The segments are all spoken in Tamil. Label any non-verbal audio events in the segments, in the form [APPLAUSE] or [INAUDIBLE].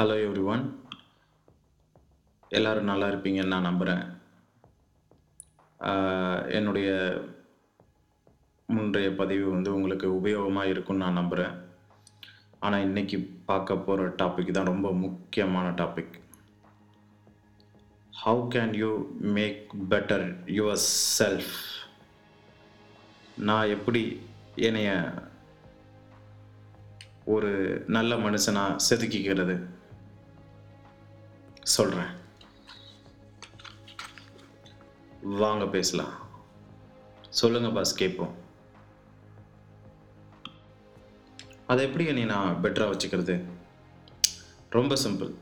ஹலோ எவ்ரி ஒன் எல்லோரும் நல்லா இருப்பீங்கன்னு நான் நம்புகிறேன் என்னுடைய முன்றைய பதிவு வந்து உங்களுக்கு உபயோகமாக இருக்கும்னு நான் நம்புகிறேன் ஆனால் இன்றைக்கி பார்க்க போகிற டாபிக் தான் ரொம்ப முக்கியமான topic how can you make better yourself நான் எப்படி என்னைய ஒரு நல்ல மனுஷனாக செதுக்கிக்கிறது? சொல்கிறேன் வாங்க பேசலாம். சொல்லுங்கள் பாஸ் கேட்போம். அதை எப்படி என்னை நான் பெட்டராக வச்சுக்கிறது? ரொம்ப சிம்பிள்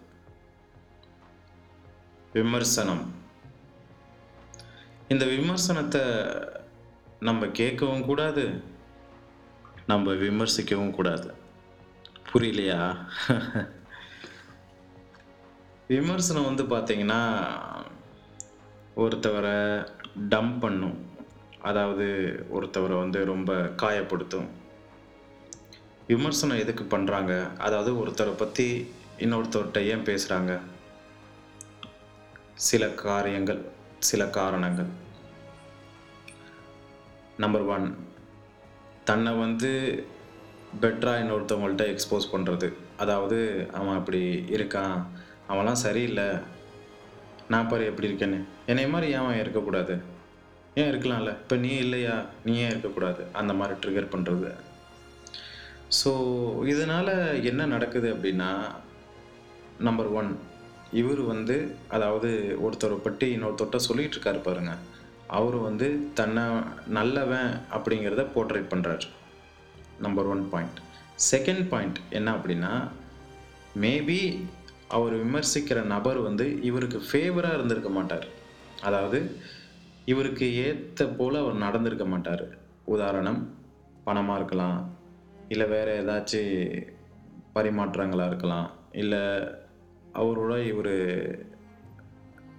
விமர்சனம். இந்த விமர்சனத்தை நம்ம கேட்கவும் கூடாது நம்ம விமர்சிக்கவும் கூடாது. புரியலையா? [LAUGHS] விமர்சனம் வந்து பார்த்தீங்கன்னா ஒருத்தவரை டம்ப் பண்ணும். அதாவது ஒருத்தவரை வந்து ரொம்ப காயப்படுத்தும். விமர்சனம் எதுக்கு பண்ணுறாங்க அதாவது ஒருத்தரை பற்றி இன்னொருத்தர்கிட்ட ஏன் பேசுகிறாங்க சில காரியங்கள் சில காரணங்கள். நம்பர் ஒன் தன்னை வந்து பெட்டராக இன்னொருத்தவங்கள்ட்ட எக்ஸ்போஸ் பண்ணுறது அதாவது அவன் அப்படி இருக்கான். அவன்லாம் சரியில்லை. நான் பாரு எப்படி இருக்கேன்னு. என்னை மாதிரி ஏன் அவன் இருக்கக்கூடாது? ஏன் இருக்கலாம்ல? இப்போ நீ இல்லையா? நீ ஏன் இருக்கக்கூடாது? அந்த மாதிரி ட்ரிகர் பண்ணுறது ஸோ இதனால் என்ன நடக்குது அப்படின்னா நம்பர் ஒன் இவர் வந்து அதாவது ஒருத்தரை பற்றி இன்னொருத்தர்கிட்ட சொல்லிகிட்டு இருக்காரு பாருங்க. அவர் வந்து தன்னை நல்லவன் அப்படிங்கிறத போர்ட்ரேட் பண்ணுறாரு number one point second point என்ன அப்படின்னா மேபி அவர் விமர்சிக்கிற நபர் வந்து இவருக்கு ஃபேவராக இருந்திருக்க மாட்டார். அதாவது இவருக்கு ஏற்ற போல் அவர் நடந்திருக்க மாட்டார். உதாரணம் பணமாக இருக்கலாம் இல்லை வேறு ஏதாச்சும் பரிமாற்றங்களாக இருக்கலாம் இல்லை அவரோட இவர்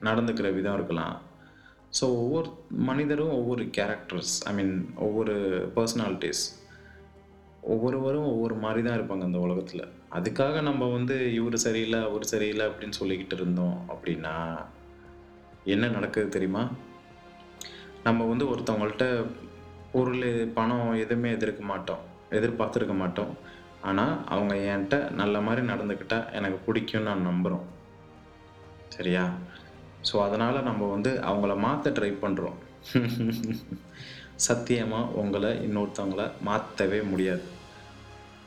நடந்துக்கிற விதம் இருக்கலாம். ஸோ ஒவ்வொரு மனிதரும் ஒவ்வொரு கேரக்டர்ஸ் ஐ மீன் ஒவ்வொரு பர்சனாலிட்டிஸ் ஒவ்வொருவரும் ஒவ்வொரு மாதிரி தான் இருப்பாங்க அந்த உலகத்தில். அதுக்காக நம்ம வந்து இவர் சரியில்லை அவர் சரியில்லை அப்படின்னு சொல்லிக்கிட்டு இருந்தோம் அப்படின்னா என்ன நடக்குது தெரியுமா? நம்ம வந்து ஒருத்தவங்கள்ட்ட பொருள் பணம் எதுவுமே எதிர்க்க மாட்டோம் எதிர்பார்த்துருக்க மாட்டோம். ஆனால் அவங்க என்கிட்ட நல்ல மாதிரி நடந்துக்கிட்டால் எனக்கு பிடிக்கும்னு நான் நம்புகிறோம் சரியா? ஸோ அதனால் நம்ம வந்து அவங்கள மாற்ற ட்ரை பண்ணுறோம் [LAUGHS] சத்தியமாக உங்களை இன்னொருத்தவங்கள மாற்றவே முடியாது.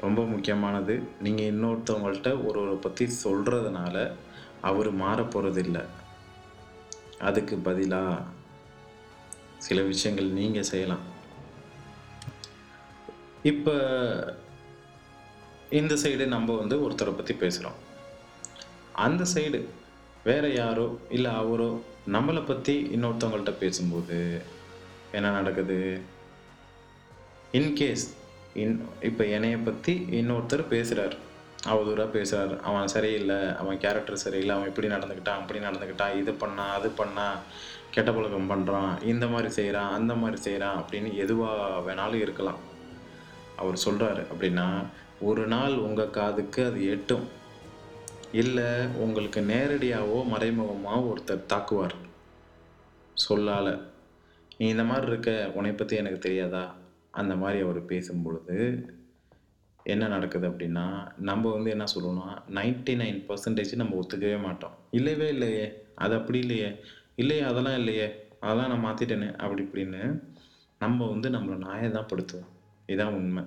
ரொம்ப முக்கியமானது நீங்கள் இன்னொருத்தவங்கள்ட்ட ஒருவரை பற்றி சொல்கிறதுனால அவர் மாற போகிறதில்ல அதுக்கு பதிலாக சில விஷயங்கள் நீங்கள் செய்யலாம். இப்போ இந்த சைடு நம்ம வந்து ஒருத்தரை பற்றி பேசுகிறோம் அந்த சைடு வேற யாரோ இல்லை அவரோ நம்மளை பற்றி இன்னொருத்தவங்கள்ட்ட பேசும்போது என்ன நடக்குது? இன்கேஸ் இன் இப்போ என்னைய பற்றி இன்னொருத்தர் பேசுகிறார் அவதூறாக பேசுகிறார் அவன் சரியில்லை அவன் கேரக்டர் சரியில்லை அவன் இப்படி நடந்துக்கிட்டான் அப்படி நடந்துக்கிட்டான் இது பண்ணா அது பண்ணா கெட்ட பழக்கம் பண்ணுறான் இந்த மாதிரி செய்கிறான் அந்த மாதிரி செய்கிறான் அப்படின்னு எதுவாக வேணாலும் இருக்கலாம். அவர் சொல்கிறாரு அப்படின்னா ஒரு நாள் உங்கள் காதுக்கு அது எட்டும். இல்லை உங்களுக்கு நேரடியாகவோ மறைமுகமாக ஒருத்தர் தாக்குவார். சொல்லால். நீ இந்த மாதிரி இருக்க உன்னை பற்றி எனக்கு தெரியாதா? அந்த மாதிரி அவர் பேசும்பொழுது என்ன நடக்குது அப்படின்னா நம்ம வந்து என்ன சொல்லுவோம்னா நைன்டி நைன் பர்சன்டேஜ் நம்ம ஒத்துக்கவே மாட்டோம். இல்லவே இல்லையே அது அப்படி இல்லையே இல்லையே அதெல்லாம் இல்லையே அதெல்லாம் நான் மாற்றிட்டேனே அப்படி இப்படின்னு நம்ம வந்து நம்மளை நாயை தான் படுத்துவோம். இதுதான் உண்மை.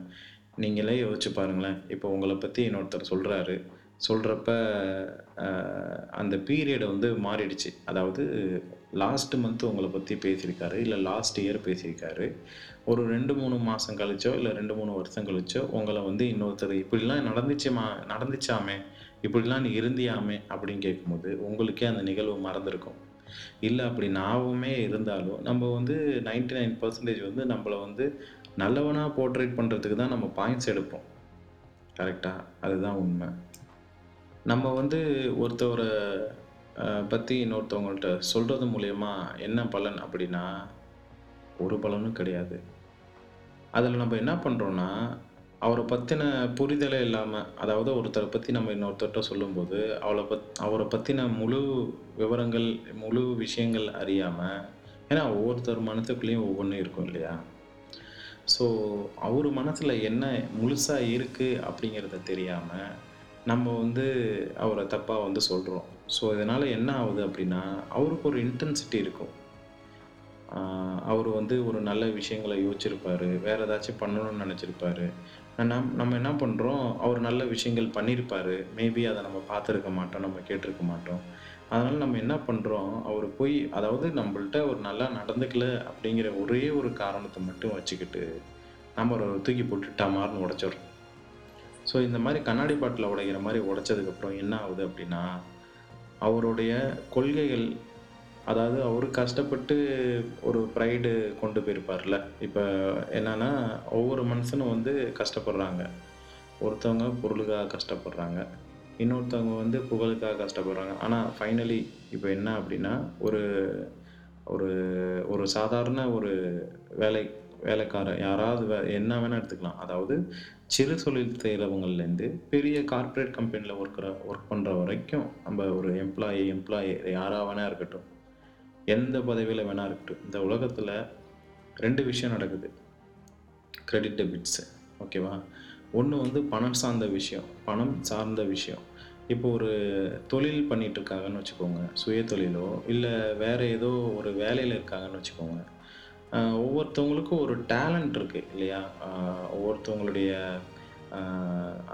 நீங்களே யோசிச்சு பாருங்களேன். இப்போ உங்களை பற்றி இன்னொருத்தர் சொல்கிறாரு சொல்கிறப்ப அந்த பீரியடை வந்து மாறிடுச்சு. அதாவது லாஸ்ட் மந்த் உங்களை பற்றி பேசியிருக்காரு இல்லை லாஸ்ட் இயர் பேசியிருக்காரு. ஒரு ரெண்டு மூணு மாதம் கழிச்சோ இல்லை ரெண்டு மூணு வருஷம் கழிச்சோ உங்களை வந்து இன்னொருத்தர் இப்படிலாம் நடந்துச்சுமா நடந்துச்சாமே இப்படிலாம் நீ இருந்தியாமே அப்படின்னு கேட்கும்போது உங்களுக்கே அந்த நிகழ்வு மறந்துருக்கும். இல்லை அப்படி நாவுமே இருந்தாலும் நம்ம வந்து நைன்டி நைன் பர்சன்டேஜ் வந்து நம்மளை வந்து நல்லவனாக போர்ட்ரேட் பண்ணுறதுக்கு தான் நம்ம பாயிண்ட்ஸ் எடுப்போம். கரெக்டாக அதுதான் உண்மை. நம்ம வந்து ஒருத்தவரை பற்றி இன்னொருத்தவங்கள்ட்ட சொல்கிறது மூலயமா என்ன பலன் அப்படின்னா ஒரு பலனும் கிடையாது. அதில் நம்ம என்ன பண்ணுறோன்னா அவரை பற்றின புரிதலே இல்லாமல் அதாவது ஒருத்தரை பற்றி நம்ம இன்னொருத்தர்கிட்ட சொல்லும்போது அவளை பத் அவரை பற்றின முழு விவரங்கள் முழு விஷயங்கள் அறியாமல் ஏன்னா ஒவ்வொருத்தர் மனத்துக்குள்ளேயும் ஒவ்வொன்றும் இருக்கும் இல்லையா? ஸோ அவர் மனசில் என்ன முழுசாக இருக்குது அப்படிங்கிறத தெரியாமல் நம்ம வந்து அவரை தப்பாக வந்து சொல்கிறோம் ஸோ இதனால் என்ன ஆகுது அப்படின்னா அவருக்கு ஒரு இன்டென்சிட்டி இருக்கும். அவர் வந்து ஒரு நல்ல விஷயங்களை யோசிச்சிருப்பார். வேறு ஏதாச்சும் பண்ணணும்னு நினச்சிருப்பாரு. நம் நம்ம என்ன பண்ணுறோம் அவர் நல்ல விஷயங்கள் பண்ணியிருப்பார் மேபி அதை நம்ம பார்த்துருக்க மாட்டோம் நம்ம கேட்டிருக்க மாட்டோம். அதனால் நம்ம என்ன பண்ணுறோம் அவர் போய் அதாவது நம்மள்ட்ட அவர் நல்லா நடந்துக்கல அப்படிங்கிற ஒரே ஒரு காரணத்தை மட்டும் வச்சுக்கிட்டு நம்ம ஒரு தூக்கி போட்டு டமார்னு உடைச்சிடுறோம். ஸோ இந்த மாதிரி கண்ணாடி பாட்டில் உடைக்கிற மாதிரி உடைச்சதுக்கப்புறம் என்ன ஆகுது அப்படின்னா அவருடைய கொள்கைகள் அதாவது அவர் கஷ்டப்பட்டு ஒரு ப்ரைடு கொண்டு போயிருப்பார்ல. இப்போ என்னன்னா ஒவ்வொரு மனுஷனும் வந்து கஷ்டப்படுறாங்க. ஒருத்தவங்க பொருளுக்காக கஷ்டப்படுறாங்க. இன்னொருத்தவங்க வந்து புகழுக்காக கஷ்டப்படுறாங்க. ஆனால் ஃபைனலி இப்போ என்ன அப்படின்னா ஒரு ஒரு ஒரு சாதாரண ஒரு வேலை வேலைக்காரர் யாராவது என்ன வேணால் எடுத்துக்கலாம். அதாவது சிறு தொழில் செய்கிறவங்கள்லேருந்து பெரிய கார்ப்பரேட் கம்பெனியில் ஒர்க்கிற ஒர்க் பண்ணுற வரைக்கும் நம்ம ஒரு எம்ப்ளாயி எம்ப்ளாயி யாராக வேணா இருக்கட்டும். எந்த பதவியில் வேணா இருக்கட்டும். இந்த உலகத்தில் ரெண்டு விஷயம் நடக்குது. கிரெடிட் டெபிட்ஸு ஓகேவா ஒன்று வந்து பணம் சார்ந்த விஷயம் பணம் சார்ந்த விஷயம். இப்போ ஒரு தொழில் பண்ணிகிட்டு இருக்காங்கன்னு வச்சுக்கோங்க. சுய தொழிலோ இல்லை வேற ஏதோ ஒரு வேலையில் இருக்காங்கன்னு வச்சுக்கோங்க. ஒவ்வொருத்தவங்களுக்கும் ஒரு டேலண்ட் இருக்குது இல்லையா? ஒவ்வொருத்தவங்களுடைய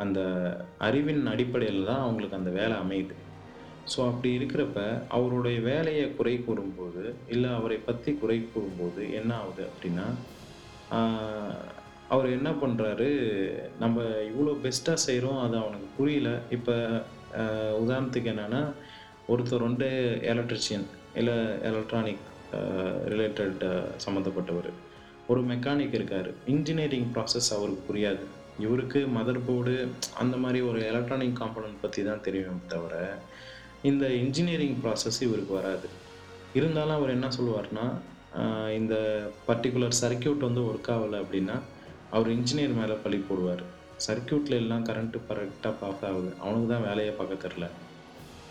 அந்த அறிவின் அடிப்படையில் தான் அவங்களுக்கு அந்த வேலை அமையுது. ஸோ அப்படி இருக்கிறப்ப அவருடைய வேலையை குறை கூறும்போது இல்லை அவரை பற்றி குறை கூறும்போது என்ன ஆகுது அப்படின்னா அவர் என்ன பண்ணுறாரு நம்ம இவ்வளோ பெஸ்ட்டாக செய்கிறோம் அது அவனுக்கு புரியல. இப்போ உதாரணத்துக்கு என்னென்னா ஒருத்தர் வந்து எலக்ட்ரிஷியன் இல்லை எலக்ட்ரானிக் ரிலேட்டட் சம்மந்தப்பட்டவர் ஒரு மெக்கானிக் இருக்கார். இன்ஜினியரிங் ப்ராசஸ் அவருக்கு புரியாது. இவருக்கு மதர் போர்டு அந்த மாதிரி ஒரு எலக்ட்ரானிக் காம்பனன்ட் பற்றி தான் தெரியும் தவிர இந்த இன்ஜினியரிங் ப்ராசஸ் இவருக்கு வராது. இருந்தாலும் அவர் என்ன சொல்லுவார்னா இந்த பர்டிகுலர் சர்க்கியூட் வந்து ஒர்க் ஆகலை அப்படின்னா அவர் இன்ஜினியர் மேலே பழி போடுவார். சர்க்கியூட்டில் எல்லாம் கரண்ட்டு கரெக்டாக பாஸ் ஆகுது அவனுக்கு தான் வேலையை பார்க்க தெரில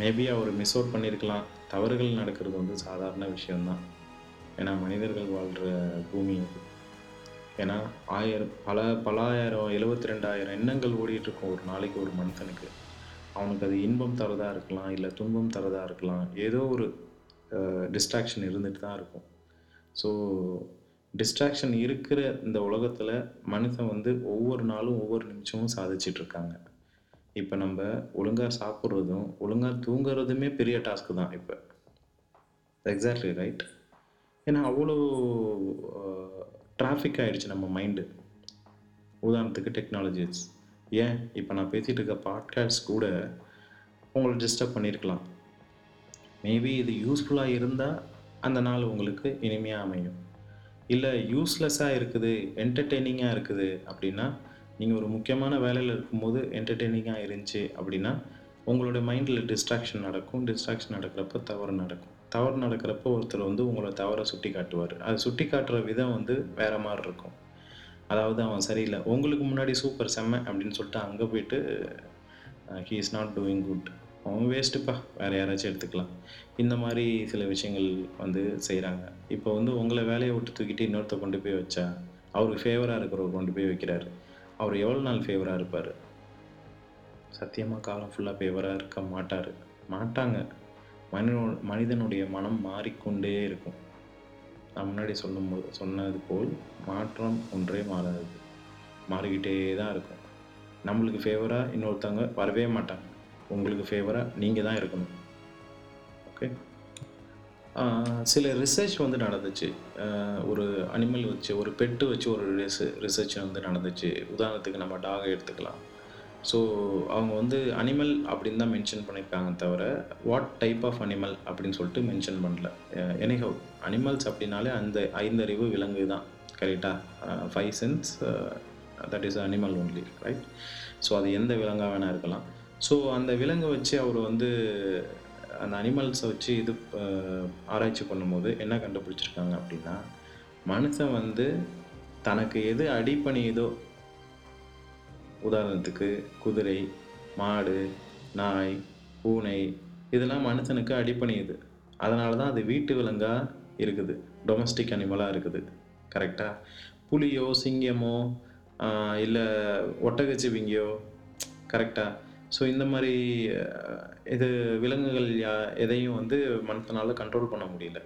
மேபி அவர் மிஸ் அவுட் பண்ணியிருக்கலாம் தவறுகள் நடக்கிறது வந்து சாதாரண விஷயம்தான். ஏன்னா மனிதர்கள் வாழ்கிற பூமி அது. ஏன்னா ஆயிரம் பல பலாயிரம் எழுபத்தி ரெண்டாயிரம் எண்ணங்கள் ஓடிட்டு இருக்கும் ஒரு நாளைக்கு ஒரு மனுஷனுக்கு. அவனுக்கு அது இன்பம் தரதாக இருக்கலாம் இல்லை துன்பம் தரதாக இருக்கலாம். ஏதோ ஒரு டிஸ்ட்ராக்ஷன் இருந்துட்டு தான் இருக்கும். ஸோ டிஸ்ட்ராக்ஷன் இருக்கிற இந்த உலகத்தில் மனுஷன் வந்து ஒவ்வொரு நாளும் ஒவ்வொரு நிமிஷமும் சாதிச்சிட்டு இருக்காங்க இப்போ நம்ம ஒழுங்காக சாப்பிட்றதும் ஒழுங்காக தூங்குறதுமே பெரிய டாஸ்க்கு தான் இப்போ. எக்ஸாக்ட்லி ரைட் ஏன்னா அவ்வளோ டிராஃபிக் ஆயிடுச்சு நம்ம மைண்டு உதாரணத்துக்கு டெக்னாலஜிஸ் ஏன்? இப்போ நான் பேசிகிட்டு இருக்க பாட்காஸ்ட் கூட உங்களை டிஸ்டர்ப் பண்ணியிருக்கலாம் மேபி இது யூஸ்ஃபுல்லாக இருந்தால் அந்த நாள் உங்களுக்கு இனிமையாக அமையும். இல்லை யூஸ்லெஸ்ஸாக இருக்குது என்டர்டெய்னிங்காக இருக்குது அப்படின்னா நீங்கள் ஒரு முக்கியமான வேலையில் இருக்கும்போது என்டர்டெய்னிங்காக இருந்துச்சு அப்படின்னா உங்களோட மைண்டில் டிஸ்ட்ராக்ஷன் நடக்கும். டிஸ்ட்ராக்ஷன் நடக்கிறப்ப தவறு நடக்கும். தவறு நடக்கிறப்போ ஒருத்தர் வந்து உங்களை தவறை சுட்டி காட்டுவார் அது சுட்டி காட்டுற விதம் வந்து வேறு மாதிரி இருக்கும். அதாவது அவன் சரியில்லை. உங்களுக்கு முன்னாடி சூப்பர் செம்ம அப்படின்னு சொல்லிட்டு அங்கே போயிட்டு he is not doing good அவன் வேஸ்ட்டுப்பா வேறு யாராச்சும் எடுத்துக்கலாம். இந்த மாதிரி சில விஷயங்கள் வந்து செய்கிறாங்க இப்போ வந்து உங்களை வேலையை விட்டு தூக்கிட்டு இன்னொருத்த கொண்டு போய் வச்சா அவருக்கு ஃபேவராக இருக்கிறவர் கொண்டு போய் வைக்கிறாரு. அவர் எவ்வளோ நாள் ஃபேவராக இருப்பார்? சத்தியமாக காலம் ஃபுல்லாக ஃபேவராக இருக்க மாட்டார். மாட்டாங்க. மனிதனோ மனிதனுடைய மனம் மாறிக்கொண்டே இருக்கும். நான் முன்னாடி சொல்லும்போது சொன்னது போல் மாற்றம் ஒன்றே மாறாது. மாறிக்கிட்டே தான் இருக்கும். நம்மளுக்கு ஃபேவராக இன்னொருத்தவங்க வரவே மாட்டாங்க. உங்களுக்கு ஃபேவராக நீங்கள் தான் இருக்கணும். ஓகே சில ரிசர்ச் வந்து நடந்துச்சு. ஒரு அனிமல் வச்சு ஒரு பெட்டு வச்சு ஒரு ரிச ரிசர்ச் வந்து நடந்துச்சு. உதாரணத்துக்கு நம்ம டாகை எடுத்துக்கலாம். ஸோ அவங்க வந்து அனிமல் அப்படின்னு தான் மென்ஷன் பண்ணியிருக்காங்க தவிர வாட் டைப் ஆஃப் அனிமல் அப்படின்னு சொல்லிட்டு மென்ஷன் பண்ணல. எனிஹவ் அனிமல்ஸ் அப்படின்னாலே அந்த ஐந்தறிவு விலங்கு தான். கரெக்டாக five sense that is animal only right so அது எந்த விலங்காக வேணால் இருக்கலாம். ஸோ அந்த விலங்கை வச்சு அவர் வந்து அந்த அனிமல்ஸை வச்சு இது ஆராய்ச்சி பண்ணும்போது என்ன கண்டுபிடிச்சிருக்காங்க அப்படின்னா மனுஷன் வந்து தனக்கு எது அடிப்பணியுதோ உதாரணத்துக்கு குதிரை மாடு நாய் பூனை இதெல்லாம் மனுஷனுக்கு அடிப்பணியுது அதனால தான் அது வீட்டு விலங்காக இருக்குது. டொமஸ்டிக் அனிமலாக இருக்குது. கரெக்டாக புலியோ சிங்கமோ இல்லை ஒட்டகச்சிவிங்கியோ கரெக்டாக ஸோ இந்த மாதிரி இது விலங்குகள் யா எதையும் வந்து மனுஷனால் கண்ட்ரோல் பண்ண முடியல.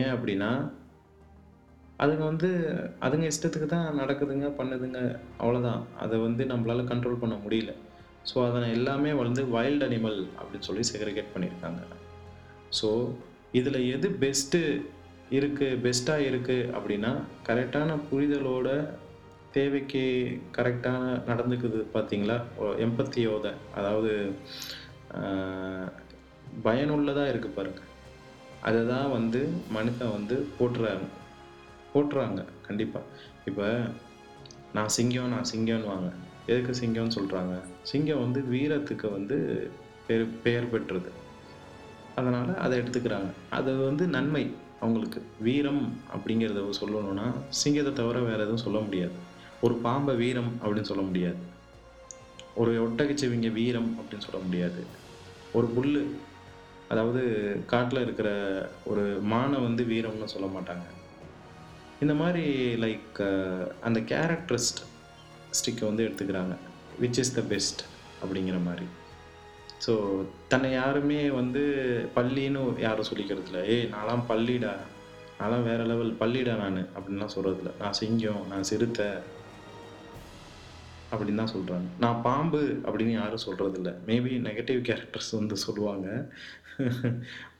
ஏன் அப்படின்னா அதுங்க வந்து அதுங்க இஷ்டத்துக்கு தான் நடக்குதுங்க பண்ணுதுங்க அவ்வளோதான் அதை வந்து நம்மளால் கண்ட்ரோல் பண்ண முடியல. ஸோ அதனை எல்லாமே வந்து வைல்ட் அனிமல் அப்படின்னு சொல்லி செக்ரிகேட் பண்ணியிருக்காங்க. ஸோ இதில் எது பெஸ்ட்டு இருக்குது பெஸ்ட்டாக இருக்குது அப்படின்னா கரெக்டான புரிதலோட தேவைக்கு கரெக்டான நடந்துக்குது பார்த்தீங்களா? எம்பத்தியோத அதாவது பயனுள்ளதாக இருக்குது பாருங்க. அதை தான் வந்து மனுஷன் வந்து போட்டுறாங்க போட்டுறாங்க கண்டிப்பாக இப்போ நான் சிங்கம் நான் சிங்கம்னு வாங்க எதுக்கு சிங்கம்னு சொல்கிறாங்க சிங்கம் வந்து வீரத்துக்கு வந்து பெயர் பெயர் பெற்றது. அதனால் அதை எடுத்துக்கிறாங்க. அது வந்து நன்மை அவங்களுக்கு. வீரம் அப்படிங்கிறத சொல்லணும்னா சிங்கத்தை தவிர வேறு எதுவும் சொல்ல முடியாது. ஒரு பாம்பை வீரம் அப்படின்னு சொல்ல முடியாது. ஒரு ஒட்டகச்சிவிங்க வீரம் அப்படின்னு சொல்ல முடியாது. ஒரு புல்லு அதாவது காட்டில் இருக்கிற ஒரு மானை வந்து வீரம்னு சொல்ல மாட்டாங்க. இந்த மாதிரி லைக் அந்த கேரக்டரிஸ்ட் ஸ்டிக்கை வந்து எடுத்துக்கிறாங்க. விச் இஸ் த பெஸ்ட் அப்படிங்கிற மாதிரி. ஸோ தன்னை யாருமே வந்து பள்ளின்னு யாரும் சொல்லிக்கிறது இல்லை ஏய் நான்லாம் பள்ளிடா நான்லாம் வேறு லெவல் பள்ளிடா நான் அப்படின்லாம் சொல்கிறதில்ல நான் சிங்கம் நான் சிறுத்தை அப்படின்னு தான் சொல்கிறாங்க நான் பாம்பு அப்படின்னு யாரும் சொல்கிறதில்ல மேபி நெகட்டிவ் கேரக்டர்ஸ் வந்து சொல்லுவாங்க.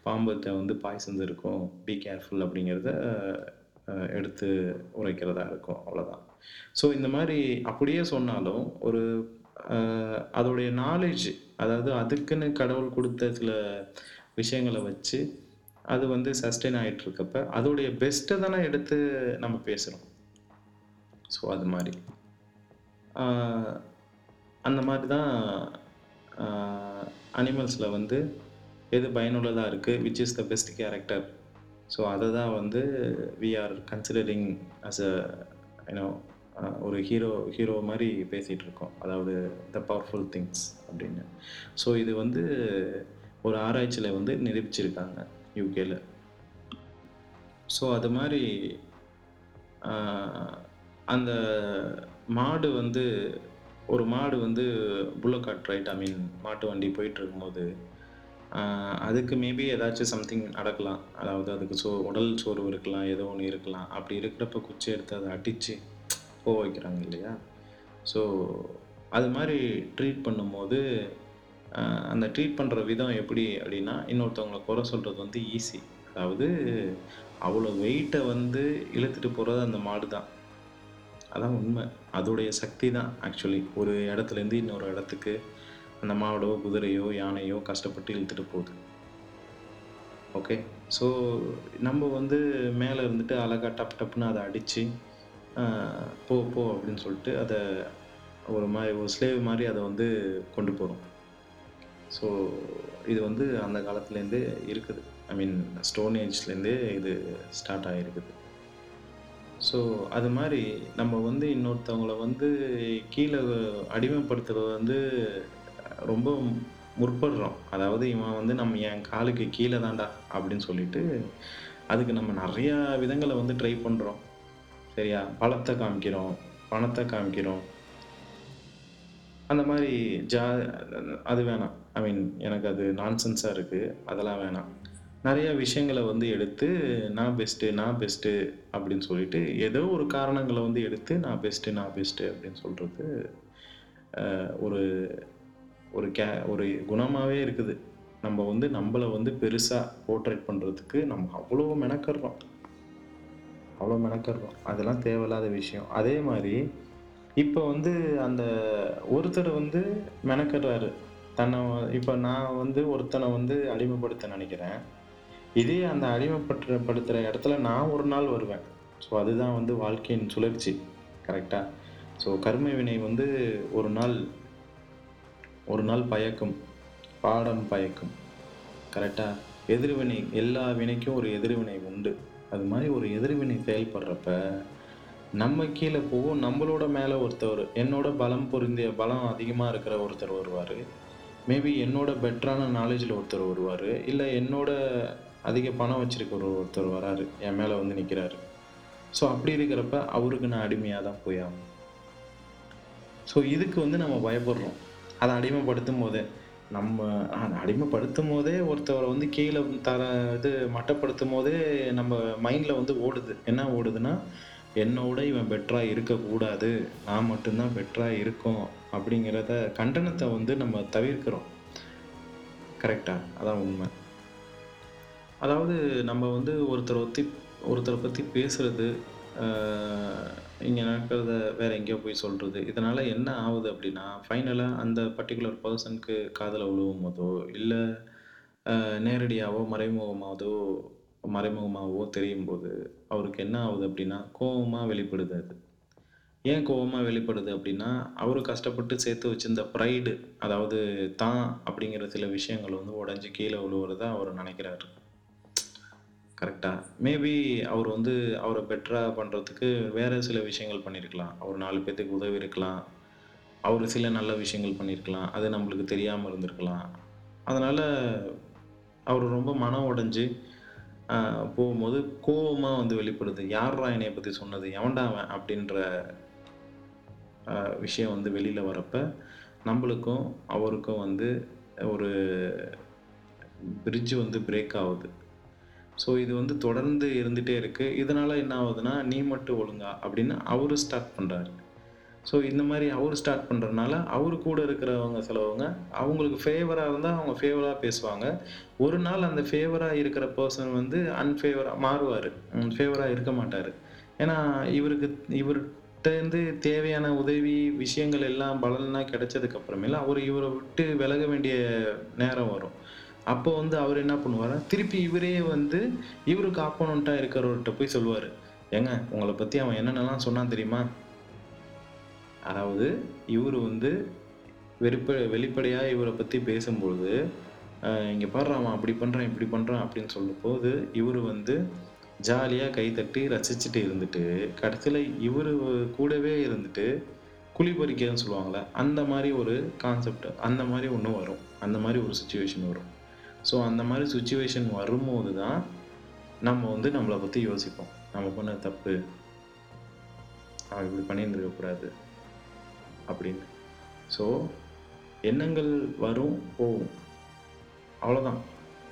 பாம்பத்தை வந்து பாய்சன்ஸ் இருக்கும். பி கேர்ஃபுல் அப்படிங்கிறத எடுத்து உரைக்கிறதா இருக்கும். அவ்வளோதான் ஸோ இந்த மாதிரி அப்படியே சொன்னாலும் ஒரு அதோடைய நாலேஜ் அதாவது அதுக்குன்னு கடவுள் கொடுத்த சில விஷயங்களை வச்சு அது வந்து சஸ்டெயின் ஆகிட்டு இருக்கப்ப அதோடைய பெஸ்ட்டை தானே எடுத்து நம்ம பேசுகிறோம் ஸோ அது மாதிரி. அந்த மாதிரி தான் அனிமல்ஸில் வந்து எது பயனுள்ளதாக இருக்குது which is the best character so அதை தான் வந்து we are considering as a you know ஒரு ஹீரோ ஹீரோ மாதிரி பேசிகிட்டு இருக்கோம். அதாவது த பவர்ஃபுல் திங்ஸ் அப்படின்னு. ஸோ இது வந்து ஒரு ஆராய்ச்சியில் வந்து நிரூபிச்சிருக்காங்க யூகேல ஸோ அது மாதிரி அந்த மாடு வந்து ஒரு மாடு வந்து புல்லக்காட் ரைட் ஐ மீன் மாட்டு வண்டி போயிட்டு இருக்கும்போது அதுக்கு மேபி ஏதாச்சும் சம்திங் நடக்கலாம். அதாவது அதுக்கு சோ உடல் சோர்வு இருக்கலாம் ஏதோ ஒன்று இருக்கலாம். அப்படி இருக்கிறப்ப குச்சி எடுத்து அதை அடித்து போக வைக்கிறாங்க இல்லையா? ஸோ அது மாதிரி ட்ரீட் பண்ணும்போது அந்த ட்ரீட் பண்ணுற விதம் எப்படி அப்படின்னா இன்னொருத்தவங்களை குறை சொல்கிறது வந்து ஈஸி அதாவது அவ்வளோ வெயிட்டை வந்து இழுத்துட்டு போகிறது அந்த மாடு தான் அதான் உண்மை. அதோடைய சக்தி தான் ஆக்சுவலி ஒரு இடத்துலேருந்து இன்னொரு இடத்துக்கு அந்த மாடோ குதிரையோ யானையோ கஷ்டப்பட்டு இழுத்துட்டு போகுது. ஓகே ஸோ நம்ம வந்து மேலே இருந்துட்டு அழகாக டப் டப்னு அதை அடித்து போ போ அப்படின்னு சொல்லிட்டு அதை ஒரு மாதிரி ஒரு ஸ்லேவ் மாதிரி அதை வந்து கொண்டு போகிறோம் ஸோ இது வந்து அந்த காலத்துலேருந்தே இருக்குது. ஐ மீன் ஸ்டோன் ஏஜ்லேருந்தே இது ஸ்டார்ட் ஆகிருக்குது ஸோ அது மாதிரி நம்ம வந்து இன்னொருத்தவங்கள வந்து கீழே அடிமைப்படுத்துறது வந்து ரொம்ப முற்படுறோம். அதாவது இவன் வந்து நம்ம என் காலுக்கு கீழே தான்டா அப்படின்னு சொல்லிட்டு அதுக்கு நம்ம நிறையா விதங்களை வந்து ட்ரை பண்ணுறோம் சரியா? பழத்தை காமிக்கிறோம் பணத்தை காமிக்கிறோம். அந்த மாதிரி ஜா அது வேணாம். ஐ மீன் எனக்கு அது நான்சென்ஸாக இருக்குது அதெல்லாம் வேணாம். நிறைய விஷயங்களை வந்து எடுத்து நான் பெஸ்ட்டு நான் பெஸ்ட்டு அப்படின்னு சொல்லிட்டு ஏதோ ஒரு காரணங்களை வந்து எடுத்து நான் பெஸ்ட்டு நான் பெஸ்ட்டு அப்படின்னு சொல்கிறது ஒரு ஒரு கே ஒரு குணமாகவே இருக்குது. நம்ம வந்து நம்மளை வந்து பெருசாக போர்ட்ரேட் பண்ணுறதுக்கு நம்ம அவ்வளோ மெனக்கடுறோம் அவ்வளோ மெனக்கடுறோம் அதெல்லாம் தேவையில்லாத விஷயம். அதே மாதிரி இப்போ வந்து அந்த ஒருத்தர் வந்து மெனக்கடுறாரு தன்னை இப்போ நான் வந்து ஒருத்தனை வந்து அடிமைப்படுத்த நினைக்கிறேன். இதே அந்த அடிமைப்பட்டு இடத்துல நான் ஒரு நாள் வருவேன். ஸோ அதுதான் வந்து வாழ்க்கையின் சுழற்சி. கரெக்டாக ஸோ கர்ம வினை வந்து ஒரு நாள் ஒரு நாள் பயக்கும். பாடம் பயக்கும். கரெக்டாக எதிர்வினை எல்லா வினைக்கும் ஒரு எதிர்வினை உண்டு. அது மாதிரி ஒரு எதிர்வினை செயல்படுறப்ப நம்ம கீழே போவோம். நம்மளோட மேலே ஒருத்தர் என்னோட பலம் பொருந்திய பலம் அதிகமாக இருக்கிற ஒருத்தர் வருவார். மேபி என்னோட பெட்டரான நாலேஜில் ஒருத்தர் வருவார். இல்லை என்னோட அதிக பணம் வச்சிருக்கிற ஒருத்தர் வராரு. என் மேலே வந்து நிற்கிறாரு ஸோ அப்படி இருக்கிறப்ப அவருக்கு நான் அடிமையாக தான் போய் ஆகணும். ஸோ இதுக்கு வந்து நம்ம பயப்படுறோம். அதை அடிமைப்படுத்தும் போதே நம்ம அடிமைப்படுத்தும் போதே ஒருத்தரை வந்து கீழே தர இது மட்டப்படுத்தும் போதே நம்ம மைண்டில் வந்து ஓடுது. என்ன ஓடுதுன்னா, என்னோட இவன் பெட்டராக இருக்கக்கூடாது. நான் மட்டும்தான் பெட்டராக இருக்கும் இருக்கோம். அப்படிங்கிறத கண்டனத்தை வந்து நம்ம தவிர்க்கிறோம். கரெக்டாக அதான் உண்மை அதாவது நம்ம வந்து ஒருத்தரை ஒத்தி ஒருத்தரை பற்றி பேசுறது, இங்கே நடக்கிறத வேற எங்கேயோ போய் சொல்றது. இதனால என்ன ஆகுது அப்படின்னா, ஃபைனலாக அந்த பர்ட்டிகுலர் பெர்சனுக்கு காதுல விழுவும்போதோ, இல்லை அ மறைமுகமாகதோ மறைமுகமாவதோ தெரியும் போது அவருக்கு என்ன ஆகுது அப்படின்னா, கோபமாக வெளிப்படுது அது. ஏன் கோபமாக வெளிப்படுது அப்படின்னா, அவர் கஷ்டப்பட்டு சேர்த்து வச்சிருந்த ப்ரைடு, அதாவது தான் அப்படிங்கிற சில விஷயங்கள் வந்து உடஞ்சி கீழே விழுவுறதா அவர் நினைக்கிறாரு கரெக்டாக மேபி அவர் வந்து அவரை பெட்டராக பண்ணுறதுக்கு வேறு சில விஷயங்கள் பண்ணியிருக்கலாம். அவர் நாலு பேர்த்துக்கு உதவி இருக்கலாம். அவர் சில நல்ல விஷயங்கள் பண்ணியிருக்கலாம். அது நம்மளுக்கு தெரியாமல் இருந்திருக்கலாம். அதனால் அவர் ரொம்ப மனம் உடைஞ்சு போகும்போது கோபமாக வந்து வெளிப்படுது. "யார்றா என்னைய பற்றி சொன்னது? எவன்டாவன் அப்படின்ற விஷயம் வந்து வெளியில் வரப்ப, நம்மளுக்கும் அவருக்கும் வந்து ஒரு பிரிட்ஜ் வந்து பிரேக் ஆகுது ஸோ இது வந்து தொடர்ந்து இருந்துகிட்டே இருக்குது இதனால் என்ன ஆகுதுன்னா "நீ மட்டும் ஒழுங்கா" அப்படின்னு அவரு ஸ்டார்ட் பண்ணுறாரு ஸோ இந்த மாதிரி அவரு ஸ்டார்ட் பண்ணுறதுனால அவர் கூட இருக்கிறவங்க சிலவங்க, அவங்களுக்கு ஃபேவராக இருந்தால் அவங்க ஃபேவராக பேசுவாங்க. ஒரு நாள் அந்த ஃபேவராக இருக்கிற பர்சன் வந்து அன்ஃபேவராக மாறுவார் ஃபேவராக இருக்க மாட்டார் ஏன்னா, இவருக்கு இவர்கிட்டேருந்து தேவையான உதவி, விஷயங்கள் எல்லாம் பலனாக கிடைச்சதுக்கு அவர் இவரை விட்டு விலக வேண்டிய நேரம் வரும். அப்போ வந்து அவர் என்ன பண்ணுவார் திருப்பி இவரே வந்து இவருக்கு ஆப்போனண்ட்டாக இருக்கிறவர்கிட்ட போய் சொல்லுவார் "ஏங்க உங்களை பற்றி அவன் என்னென்னலாம் சொன்னான் தெரியுமா?" அதாவது இவர் வந்து வெறுப்ப வெளிப்படையாக இவரை பற்றி பேசும்பொழுது, இங்கே பாடுறான் அவன் அப்படி பண்ணுறான் இப்படி பண்ணுறான் அப்படின்னு சொல்லும்போது, இவர் வந்து ஜாலியாக கைத்தட்டி ரசிச்சுட்டு இருந்துட்டு, கடைசியில் இவர் கூடவே இருந்துட்டு, குழி பறிக்கன்னு சொல்லுவாங்களே அந்த மாதிரி ஒரு கான்செப்ட் அந்த மாதிரி ஒன்று வரும். அந்த மாதிரி ஒரு சுச்சுவேஷன் வரும். ஸோ அந்த மாதிரி சுச்சுவேஷன் வரும்போது தான், நம்ம வந்து நம்மளை பற்றி யோசிப்போம். நம்ம பண்ண தப்பு. அவன் இப்படி பண்ணியிருந்துருக்கக்கூடாது அப்படின்னு. ஸோ எண்ணங்கள் வரும், போகும். அவ்வளோதான்.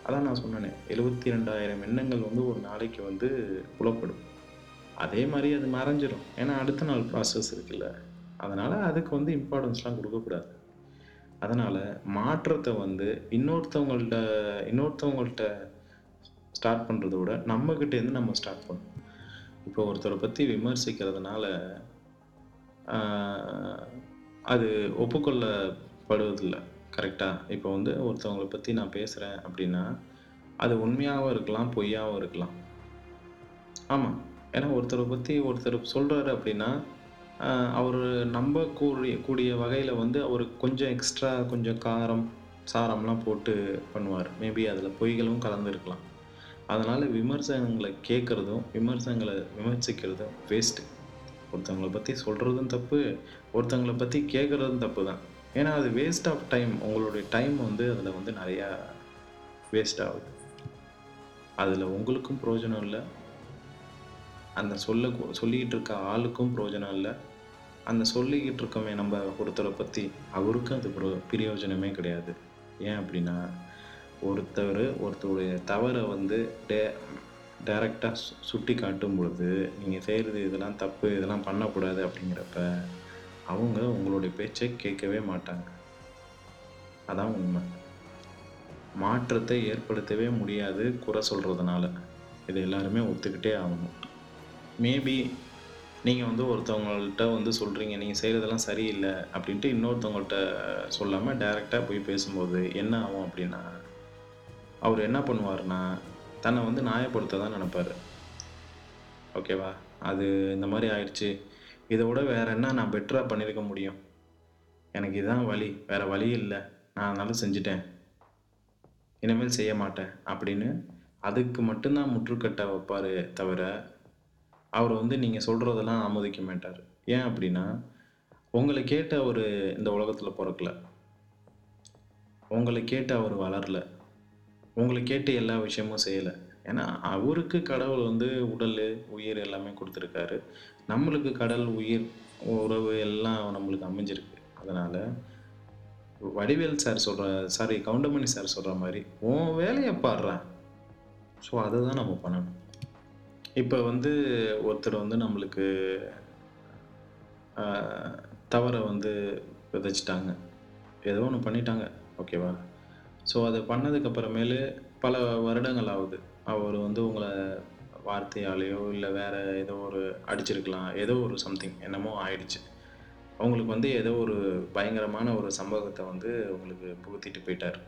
அதான் நான் சொன்னேனே, 72,000 எண்ணங்கள் வந்து ஒரு நாளைக்கு வந்து புலப்படும். அதே மாதிரி அது மறைஞ்சிரும். ஏன்னா அடுத்த நாள் ப்ராசஸ் இருக்குல்ல. அதனால் அதுக்கு வந்து இம்பார்ட்டன்ஸ்லாம் கொடுக்கக்கூடாது அதனால் மாற்றத்தை வந்து இன்னொருத்தவங்கள்ட்ட இன்னொருத்தவங்கள்ட்ட ஸ்டார்ட் பண்ணுறத விட, நம்மக்கிட்டேருந்து நம்ம ஸ்டார்ட் பண்ணணும். இப்போ ஒருத்தரை பற்றி விமர்சிக்கிறதுனால, அது ஒப்புக்கொள்ளப்படுவதில்லை கரெக்டாக இப்போ வந்து ஒருத்தவங்களை பற்றி நான் பேசுகிறேன் அப்படின்னா, அது உண்மையாகவும் இருக்கலாம், பொய்யாகவும் இருக்கலாம். ஆமாம் ஏன்னா ஒருத்தரை பற்றி ஒருத்தர் சொல்கிறாரு அப்படின்னா, அவர் நம்பக்கூடிய கூடிய வகையில் வந்து அவர் கொஞ்சம் எக்ஸ்ட்ரா கொஞ்சம் காரம், சாரம்லாம் போட்டு பண்ணுவார் மேபி அதில் பொய்களும் கலந்துருக்கலாம் அதனால் விமர்சனங்களை கேட்குறதும் விமர்சனங்களை விமர்சிக்கிறதும் வேஸ்ட்டு. ஒருத்தவங்களை பற்றி சொல்கிறதும் தப்பு, ஒருத்தவங்களை பற்றி கேட்குறதும் தப்பு தான். ஏன்னா அது வேஸ்ட் ஆஃப் டைம். உங்களுடைய டைம் வந்து அதில் வந்து நிறையா வேஸ்ட் ஆகுது. அதில் உங்களுக்கும் பிரயோஜனம் இல்லை அந்த சொல்ல சொல்லிக்கிட்டு இருக்க ஆளுக்கும் பிரயோஜனம் இல்லை அந்த சொல்லிக்கிட்டு இருக்கோமே நம்ம ஒருத்தரை பற்றி அவருக்கும் அது ப்ரோ பிரயோஜனமே கிடையாது. ஏன் அப்படின்னா, ஒருத்தர் ஒருத்தருடைய தவறை வந்து டே டைரக்ட்டா சு சுட்டிக்காட்டும் பொழுது, நீங்கள் செய்கிறது இதெல்லாம் தப்பு, இதெல்லாம் பண்ணக்கூடாது அப்படிங்கிறப்ப, அவங்க உங்களுடைய பேச்சை கேட்கவே மாட்டாங்க. அதான் உண்மை மாற்றத்தை ஏற்படுத்தவே முடியாது குறை சொல்கிறதுனால இது எல்லாருமே ஒத்துக்கிட்டே ஆகணும். மேபி நீங்கள் வந்து ஒருத்தவங்கள்ட்ட வந்து சொல்கிறீங்க நீங்கள் செய்கிறதெல்லாம் சரியில்லை அப்படின்ட்டு இன்னொருத்தவங்கள்ட்ட சொல்லாமல் டைரெக்டாக போய் பேசும்போது என்ன ஆகும் அப்படின்னா, அவர் என்ன பண்ணுவார்னா தன்னை வந்து நியாயப்படுத்த தான் நினப்பார் ஓகேவா? அது இந்த மாதிரி ஆயிடுச்சு. இதை விட வேறு என்ன நான் பெட்டராக பண்ணியிருக்க முடியும்? எனக்கு இதுதான் வழி. வேறு வழி இல்லை நான் அதனால் செஞ்சுட்டேன். இனிமேல் செய்ய மாட்டேன். அப்படின்னு அதுக்கு மட்டும் தான் வைப்பார் தவிர, அவர் வந்து நீங்கள் சொல்கிறதெல்லாம் ஆமோதிக்க மாட்டார். ஏன் அப்படின்னா உங்களை கேட்டு அவர் இந்த உலகத்தில் பிறக்கல. உங்களை கேட்டு அவர் வளரல. உங்களை கேட்டு எல்லா விஷயமும் செய்யலை. ஏன்னா அவருக்கு கடவுள் வந்து உடல் உயிர் எல்லாமே கொடுத்துருக்காரு. நம்மளுக்கு கடல் உயிர் உறவு எல்லாம் நம்மளுக்கு அமைஞ்சிருக்கு. அதனால் வடிவேல் சார் சொல்கிற சாரி கவுண்டமணி சார் சொல்கிற மாதிரி உன் வேலையை பாடுறேன் ஸோ அதை தான் நம்ம பண்ணணும். இப்போ வந்து ஒருத்தர் வந்து நம்மளுக்கு தவறை வந்து விதைச்சிட்டாங்க. ஏதோ ஒன்று பண்ணிட்டாங்க. ஓகேவா? ஸோ அதை பண்ணதுக்கப்புறமேலு பல வருடங்கள் ஆகுது அவர் வந்து உங்களை வார்த்தையாலேயோ இல்லை வேற ஏதோ ஒரு அடிச்சிருக்கலாம். ஏதோ ஒரு சம்திங் என்னமோ ஆயிடுச்சு. அவங்களுக்கு வந்து ஏதோ ஒரு பயங்கரமான ஒரு சம்பவத்தை வந்து உங்களுக்கு புகுத்திட்டு போயிட்டார்.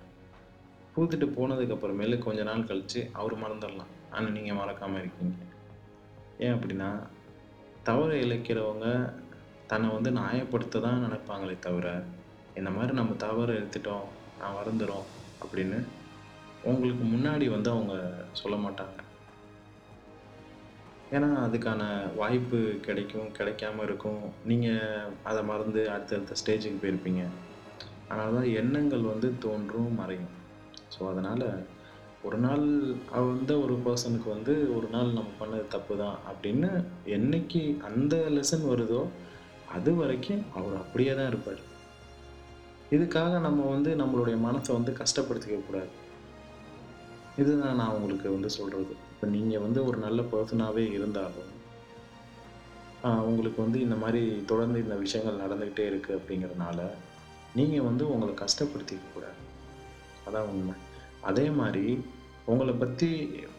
புகுத்திட்டு போனதுக்கு அப்புறமேலு கொஞ்ச நாள் கழித்து அவர் மறந்துடலாம். ஆனால் நீங்கள் மறக்காமல் இருக்கீங்க. ஏன் அப்படின்னா தவறு இழைக்கிறவங்க தன்னை வந்து நியாயப்படுத்த தான் நினைப்பாங்களே தவிர இந்த மாதிரி நம்ம தவறு எடுத்துட்டோம் நான் வருந்துறோம் அப்படின்னு உங்களுக்கு முன்னாடி வந்து அவங்க சொல்ல மாட்டாங்க. ஏன்னா அதுக்கான வாய்ப்பு கிடைக்கும் கிடைக்காம இருக்கும். நீங்கள் அதை மறந்து அடுத்தடுத்த ஸ்டேஜுக்கு போயிருப்பீங்க. அதனால தான் எண்ணங்கள் வந்து தோன்றும் மறையும். ஸோ அதனால் ஒரு நாள் வந்த ஒரு பர்சனுக்கு வந்து ஒரு நாள் நம்ம பண்ணது தப்பு தான் அப்படின்னு என்னைக்கு அந்த லெசன் வருதோ அது வரைக்கும் அவர் அப்படியே தான் இருப்பார். இதுக்காக நம்ம வந்து நம்மளுடைய மனசை வந்து கஷ்டப்படுத்திக்க கூடாது. இதுதான் நான் உங்களுக்கு வந்து சொல்கிறது இப்போ நீங்கள் வந்து ஒரு நல்ல பர்சனாகவே இருந்தாலும் உங்களுக்கு வந்து இந்த மாதிரி தொடர்ந்து இந்த விஷயங்கள் நடந்துக்கிட்டே இருக்குது அப்படிங்கிறதுனால நீங்கள் வந்து உங்களை கஷ்டப்படுத்திக்க கூடாது. அதான் உண்மை. அதே மாதிரி உங்களை பற்றி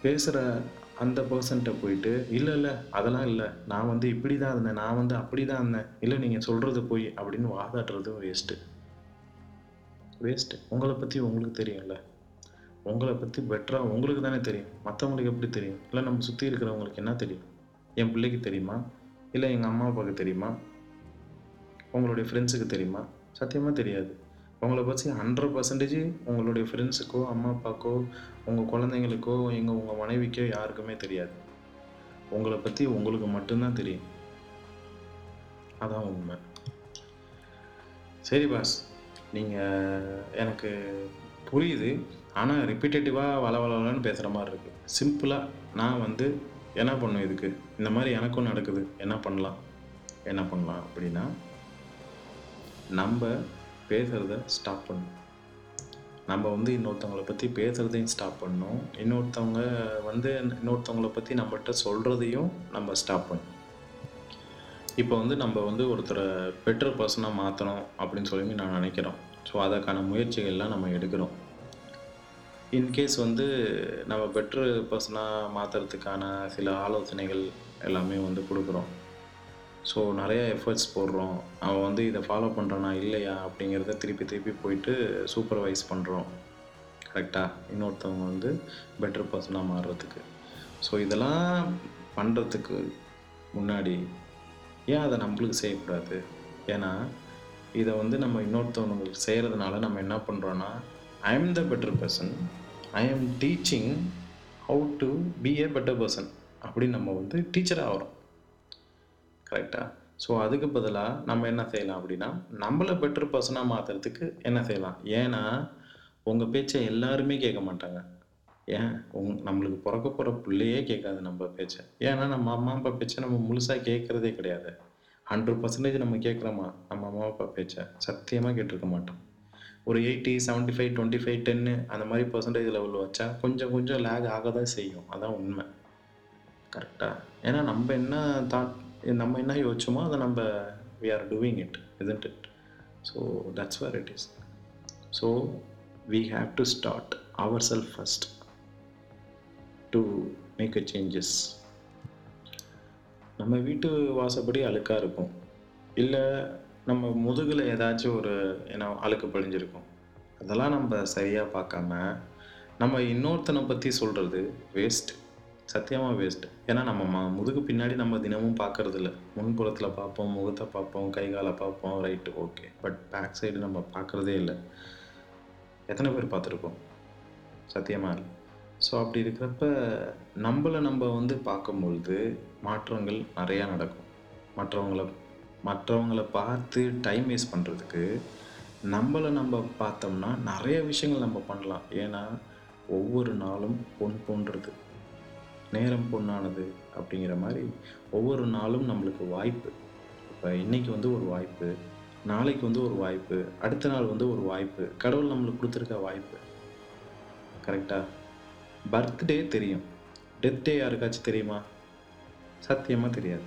பேசுகிற அந்த பர்சன்ட்ட போயிட்டு இல்லை இல்லை அதெல்லாம் இல்லை. நான் வந்து இப்படி தான் இருந்தேன். நான் வந்து அப்படி தான் இருந்தேன். இல்லை நீங்கள் சொல்கிறது போய் அப்படின்னு வாதாடுறது வேஸ்ட்டு வேஸ்ட்டு உங்களை பற்றி உங்களுக்கு தெரியும்ல. உங்களை பற்றி பெட்டராக உங்களுக்கு தானே தெரியும். மற்றவங்களுக்கு எப்படி தெரியும்? இல்லை நம்ம சுற்றி இருக்கிறவங்களுக்கு என்ன தெரியும்? என் பிள்ளைக்கு தெரியுமா? இல்லை எங்கள் அம்மா அப்பாவுக்கு தெரியுமா? உங்களுடைய ஃப்ரெண்ட்ஸுக்கு தெரியுமா? சத்தியமாக தெரியாது. உங்களை பற்றி ஹண்ட்ரட் பர்சன்டேஜ் உங்களுடைய ஃப்ரெண்ட்ஸுக்கோ அம்மா அப்பாக்கோ உங்கள் குழந்தைங்களுக்கோ எங்கள் உங்கள் மனைவிக்கோ யாருக்குமே தெரியாது. உங்களை பற்றி உங்களுக்கு மட்டும்தான் தெரியும். அதான் உண்மை. சரி பாஸ் நீங்கள் எனக்கு புரியுது. ஆனால் ரிப்பீட்டேட்டிவாக வள வளன்னு பேசுகிற மாதிரி இருக்குது சிம்பிளாக நான் வந்து என்ன பண்ணும் இதுக்கு? இந்த மாதிரி எனக்கும் நடக்குது. என்ன பண்ணலாம்? என்ன பண்ணலாம் அப்படின்னா நம்ம பேசுகிறத ஸ்டாப் பண்ணும். நம்ம வந்து இன்னொருத்தவங்களை பற்றி பேசுகிறதையும் ஸ்டாப் பண்ணணும் இன்னொருத்தவங்க வந்து இன்னொருத்தவங்கள பற்றி நம்மகிட்ட சொல்கிறதையும் நம்ம ஸ்டாப் பண்ணணும் இப்போ வந்து நம்ம வந்து ஒருத்தரை பெட்டர் பர்சனாக மாற்றணும் அப்படின்னு சொல்லி நான் நினைக்கிறோம். ஸோ அதற்கான முயற்சிகள்லாம் நம்ம எடுக்கிறோம். இன்கேஸ் வந்து நம்ம பெட்ரு பர்சனாக மாற்றுறதுக்கான சில ஆலோசனைகள் எல்லாமே வந்து கொடுக்குறோம். ஸோ நிறைய எஃபர்ட்ஸ் போடுறோம். அவன் வந்து இதை ஃபாலோ பண்ணுறானா இல்லையா அப்படிங்கிறத திருப்பி திருப்பி போயிட்டு சூப்பர்வைஸ் பண்ணுறோம் கரெக்டாக இன்னொருத்தவங்க வந்து பெட்டர் பர்சனாக மாறுறதுக்கு. ஸோ இதெல்லாம் பண்ணுறதுக்கு முன்னாடி ஏன் அதை நம்மளுக்கு செய்யக்கூடாது? ஏன்னா இதை வந்து நம்ம இன்னொருத்தவங்களுக்கு செய்கிறதுனால நம்ம என்ன பண்ணுறோன்னா I am the better person I am teaching how to be a better person அப்படின்னு நம்ம வந்து டீச்சராக ஆகிறோம் கரெக்டாக ஸோ அதுக்கு பதிலாக நம்ம என்ன செய்யலாம் அப்படின்னா நம்மளை பெட்டர் பர்சனாக மாற்றுறதுக்கு என்ன செய்யலாம்? ஏன்னா உங்கள் பேச்சை எல்லாருமே கேட்க மாட்டாங்க. ஏன்? உங் நம்மளுக்கு பிறக்க போகிற பிள்ளையே கேட்காது நம்ம பேச்சை. ஏன்னா நம்ம அம்மா அப்பா பேச்சை நம்ம முழுசாக கேட்குறதே கிடையாது. ஹண்ட்ரட் பர்சன்டேஜ் நம்ம கேட்குறோமா? நம்ம அம்மா அப்பா பேச்சை சத்தியமாக கேட்டிருக்க மாட்டோம். ஒரு eighty seventy five twenty five டென்னு அந்த மாதிரி பர்சன்டேஜ் லெவலில் வச்சா கொஞ்சம் கொஞ்சம் லேக் ஆக தான் செய்யும். அதான் உண்மை. கரெக்டாக ஏன்னா நம்ம என்ன தாட் நம்ம என்ன யோசிச்சோமோ அதை நம்ம we are doing it isn't it so that's where it is so we have to start our self first to make a changes நம்ம வீட்டு வாசப்படி அழுக்காக இருக்கும் இல்லை நம்ம முதுகில் ஏதாச்சும் ஒரு ஏன்னா அழுக்கு பழிஞ்சிருக்கும். அதெல்லாம் நம்ம சரியாக பார்க்காம நம்ம இன்னொருத்தனை பற்றி சொல்கிறது வேஸ்ட் சத்தியமாக வேஸ்ட் ஏன்னா நம்ம ம முதுகு பின்னாடி நம்ம தினமும் பார்க்கறது இல்லை முன்புறத்தில் பார்ப்போம் முகத்தை பார்ப்போம் கை காலை பார்ப்போம் right okay but back side நம்ம பார்க்குறதே இல்லை. எத்தனை பேர் பார்த்துருக்கோம் சத்தியமாக இல்லை. ஸோ அப்படி இருக்கிறப்ப நம்மளை நம்ம வந்து பார்க்கும்பொழுது மாற்றங்கள் நிறையா நடக்கும். மற்றவங்கள மற்றவங்கள பார்த்து டைம் வேஸ்ட் பண்ணுறதுக்கு நம்மளை நம்ம பார்த்தோம்னா நிறைய விஷயங்கள் நம்ம பண்ணலாம். ஏன்னா ஒவ்வொரு நாளும் பொன் போன்றது. நேரம் பொண்ணானது அப்படிங்கிற மாதிரி ஒவ்வொரு நாளும் நம்மளுக்கு வாய்ப்பு. இப்போ இன்னைக்கு வந்து ஒரு வாய்ப்பு நாளைக்கு வந்து ஒரு வாய்ப்பு அடுத்த நாள் வந்து ஒரு வாய்ப்பு கடவுள் நம்மளுக்கு கொடுத்துருக்க வாய்ப்பு. கரெக்டாக பர்த்டே தெரியும். டெத் டே யாருக்காச்சும் தெரியுமா? சத்தியமாக தெரியாது.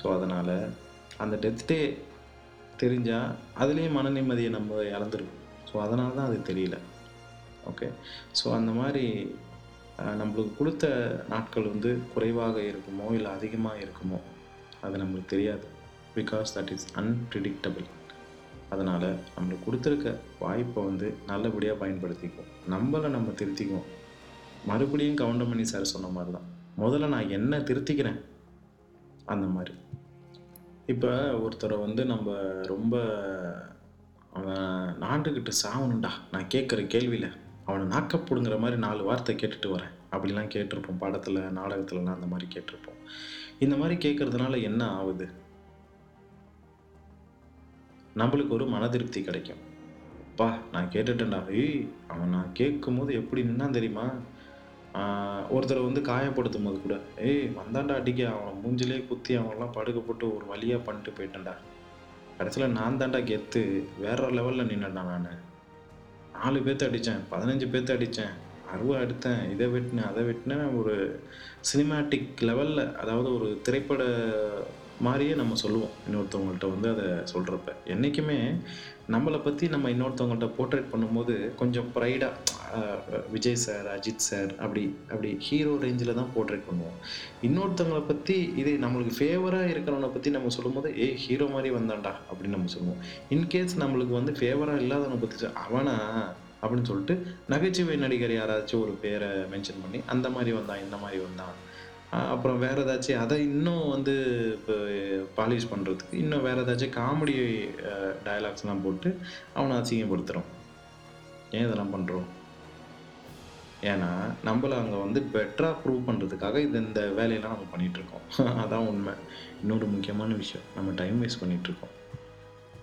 ஸோ அதனால் அந்த டெத் டே தெரிஞ்சால் அதுலேயும் மன நிம்மதியை நம்ம இழந்துருக்கோம் ஸோ அதனால தான் அது தெரியல. ஓகே ஸோ அந்த மாதிரி நம்மளுக்கு கொடுத்த நாட்கள் வந்து குறைவாக இருக்குமோ இல்லை அதிகமாக இருக்குமோ அது நம்மளுக்கு தெரியாது. பிகாஸ் தட் இஸ் அன்பிரிடிக்டபிள் அதனால் நம்மளுக்கு கொடுத்துருக்க வாய்ப்பை வந்து நல்லபடியாக பயன்படுத்திக்குவோம். நம்மளை நம்ம திருத்திக்குவோம். மறுபடியும் கவுண்டமணி சார் சொன்ன மாதிரி தான் முதல்ல நான் என்ன திருத்திக்கிறேன்? அந்த மாதிரி. இப்போ ஒருத்தரை வந்து நம்ம ரொம்ப அவன் நாண்டுக்கிட்டு சாகணும்டா நான் கேட்குற கேள்வியில். அவனை நாக்கப்படுங்கிற மாதிரி நாலு வார்த்தை கேட்டுட்டு வரேன். அப்படிலாம் கேட்டிருப்போம். படத்தில் நாடகத்துலலாம் அந்த மாதிரி கேட்டிருப்போம். இந்த மாதிரி கேட்கறதுனால என்ன ஆகுது? நம்மளுக்கு ஒரு மன திருப்தி கிடைக்கும். பா நான் கேட்டுட்டேன்டா. ஏய் அவன் நான் கேட்கும் போது எப்படி நின்னா தெரியுமா? ஒருத்தரை வந்து காயப்படுத்தும் போது கூட ஏய் வந்தாண்டா அடிக்க. அவன் மூஞ்சிலே குத்தி அவன்லாம் படுக்க போட்டு ஒரு வழியாக பண்ணிட்டு போயிட்டேன்டா. கடைசியில் நான் தான்டா கெத்து. வேற லெவலில் நின்னேன்டா நான். நாலு பேர்த்த அடித்தேன் பதினஞ்சு பேர்த்த அடித்தேன் அருவா எடுத்தேன் இதை வெட்டினேன் அதை வெட்டினேன் ஒரு சினிமாட்டிக் லெவலில் அதாவது ஒரு திரைப்பட மாதிரியே நம்ம சொல்லுவோம். இன்னொருத்தவங்கள்ட்ட வந்து அதை சொல்கிறப்ப என்றைக்குமே நம்மளை பற்றி நம்ம இன்னொருத்தவங்கள்ட்ட போர்ட்ரேட் பண்ணும்போது கொஞ்சம் ப்ரைடாக விஜய் சார் அஜித் சார் அப்படி அப்படி ஹீரோ ரேஞ்சில் தான் போர்ட்ரேட் பண்ணுவோம். இன்னொருத்தவங்களை பற்றி இதே நம்மளுக்கு ஃபேவராக இருக்கிறவனை பற்றி நம்ம சொல்லும்போது ஏ ஹீரோ மாதிரி வந்தான்டா அப்படின்னு நம்ம சொல்லுவோம். இன்கேஸ் நம்மளுக்கு வந்து ஃபேவராக இல்லாதவனை பற்றி அவனா? அப்படின்னு சொல்லிட்டு நகைச்சுவை நடிகர் யாராச்சும் ஒரு பேரை மென்ஷன் பண்ணி அந்த மாதிரி வந்தான் இந்த மாதிரி வந்தான் அப்புறம் வேற ஏதாச்சும் அதை இன்னும் வந்து இப்போ பாலிஷ் பண்ணுறதுக்கு இன்னும் வேற ஏதாச்சும் காமெடி டயலாக்ஸ்லாம் போட்டு அவனை அசிங்கப்படுத்துகிறோம் ஏன் இதெல்லாம் பண்ணுறோம் ஏன்னா நம்மளை அங்கே வந்து பெட்டராக ப்ரூவ் பண்ணுறதுக்காக இது இந்த வேலையெல்லாம் நம்ம பண்ணிகிட்ருக்கோம் [LAUGHS] அதான் உண்மை. இன்னொரு முக்கியமான விஷயம் நம்ம டைம் வேஸ்ட் பண்ணிகிட்ருக்கோம் இருக்கோம்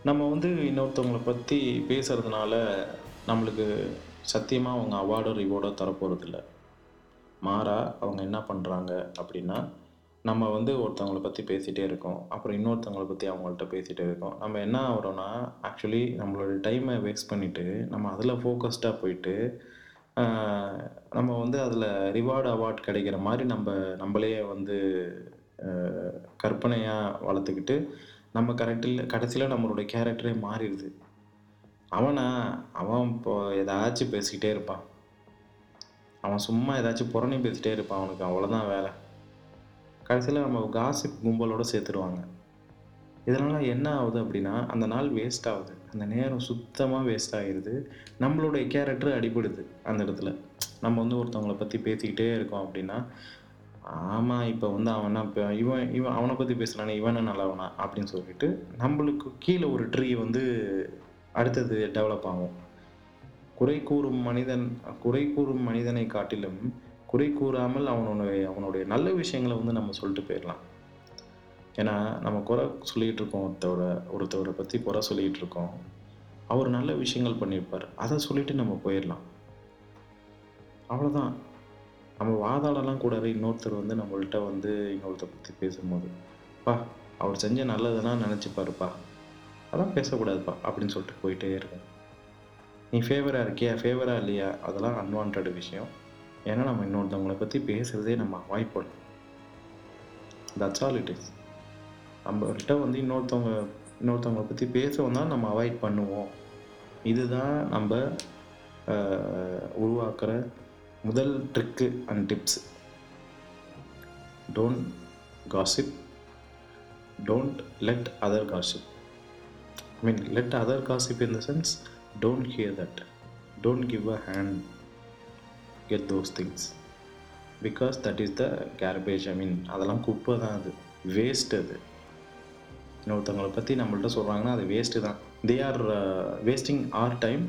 நம்ம வந்து இன்னொருத்தவங்களை பற்றி பேசுகிறதுனால நம்மளுக்கு சத்தியமாக அவங்க அவார்டோ ரிவார்டோ தரப்போகிறதில்ல மாறாக அவங்க என்ன பண்ணுறாங்க அப்படின்னா நம்ம வந்து ஒருத்தவங்களை பற்றி பேசிகிட்டே இருக்கோம். அப்புறம் இன்னொருத்தவங்களை பற்றி அவங்கள்ட்ட பேசிகிட்டே இருக்கோம். நம்ம என்ன ஆகிறோன்னா ஆக்சுவலி நம்மளோட டைமை வேஸ்ட் பண்ணிவிட்டு நம்ம அதில் ஃபோக்கஸ்டாக போயிட்டு நம்ம வந்து அதில் ரிவார்டு அவார்ட் கிடைக்கிற மாதிரி நம்ம நம்மளே வந்து கற்பனையாக வளர்த்துக்கிட்டு நம்ம கரெக்டில் கடைசியில் நம்மளோட கேரக்டரே மாறிடுது. அவனா அவன் இப்போ ஏதாச்சும் பேசிக்கிட்டே இருப்பான். அவன் சும்மா ஏதாச்சும் புறணி பேசிட்டே இருப்பான் அவனுக்கு அவ்வளோதான் வேலை. கடைசியில் நம்ம காசிப் கும்பலோட சேர்த்துருவாங்க இதனால் என்ன ஆகுது அப்படின்னா அந்த நாள் வேஸ்ட் ஆகுது. அந்த நேரம் சுத்தமாக வேஸ்ட் ஆகிடுது நம்மளுடைய கேரக்டர் அடிபடுது அந்த இடத்துல. நம்ம வந்து ஒருத்தவங்களை பற்றி பேசிக்கிட்டே இருக்கோம் அப்படின்னா ஆமாம் இப்போ வந்து அவனா இப்போ இவன் இவன் அவனை பற்றி பேசுனானே இவனை நல்லவனா அப்படின்னு சொல்லிட்டு நம்மளுக்கு கீழே ஒரு ட்ரீ வந்து அடுத்தது டெவலப் ஆகும். குறை கூறும் மனிதன் குறை கூறும் மனிதனை காட்டிலும் குறை கூறாமல் அவனுடைய அவனுடைய நல்ல விஷயங்களை வந்து நம்ம சொல்லிட்டு போயிடலாம். ஏன்னா நம்ம குறை சொல்லிகிட்டு இருக்கோம் ஒருத்தவரை ஒருத்தவரை பற்றி குறை சொல்லிகிட்டு இருக்கோம். அவர் நல்ல விஷயங்கள் பண்ணியிருப்பார். அதை சொல்லிட்டு நம்ம போயிடலாம். அவ்வளோதான் நம்ம வாதாடலாம் கூட இன்னொருத்தர் வந்து நம்மள்கிட்ட வந்து இன்னொருத்தர் பற்றி பேசும்போது பா அவர் செஞ்ச நல்லதுன்னா நினச்சிப்பாருப்பா. அதான் பேசக்கூடாதுப்பா அப்படின்னு சொல்லிட்டு போயிட்டே இருக்கும் நீ ஃபேவராக இருக்கியா? ஃபேவராக இல்லையா? அதெல்லாம் அன்வான்ட் விஷயம். ஏன்னா நம்ம இன்னொருத்தவங்களை பற்றி பேசுகிறதே நம்ம அவாய்ட் பண்ணணும். தட்ஸ் ஆல் இட் இஸ் நம்மகிட்ட வந்து இன்னொருத்தவங்க இன்னொருத்தவங்களை பற்றி பேச வந்தால் நம்ம அவாய்ட் பண்ணுவோம். இதுதான் நம்ம உருவாக்குற முதல் trick and tips don't gossip don't let other gossip I mean let other gossip in the sense don't hear that don't give a hand get those things because that is the garbage I mean அதெல்லாம் குப்பை தான் அது. வேஸ்ட் அது. இன்னொருத்தவங்களை பற்றி நம்மள்ட்ட சொல்கிறாங்கன்னா அது வேஸ்ட்டு தான். They are wasting our time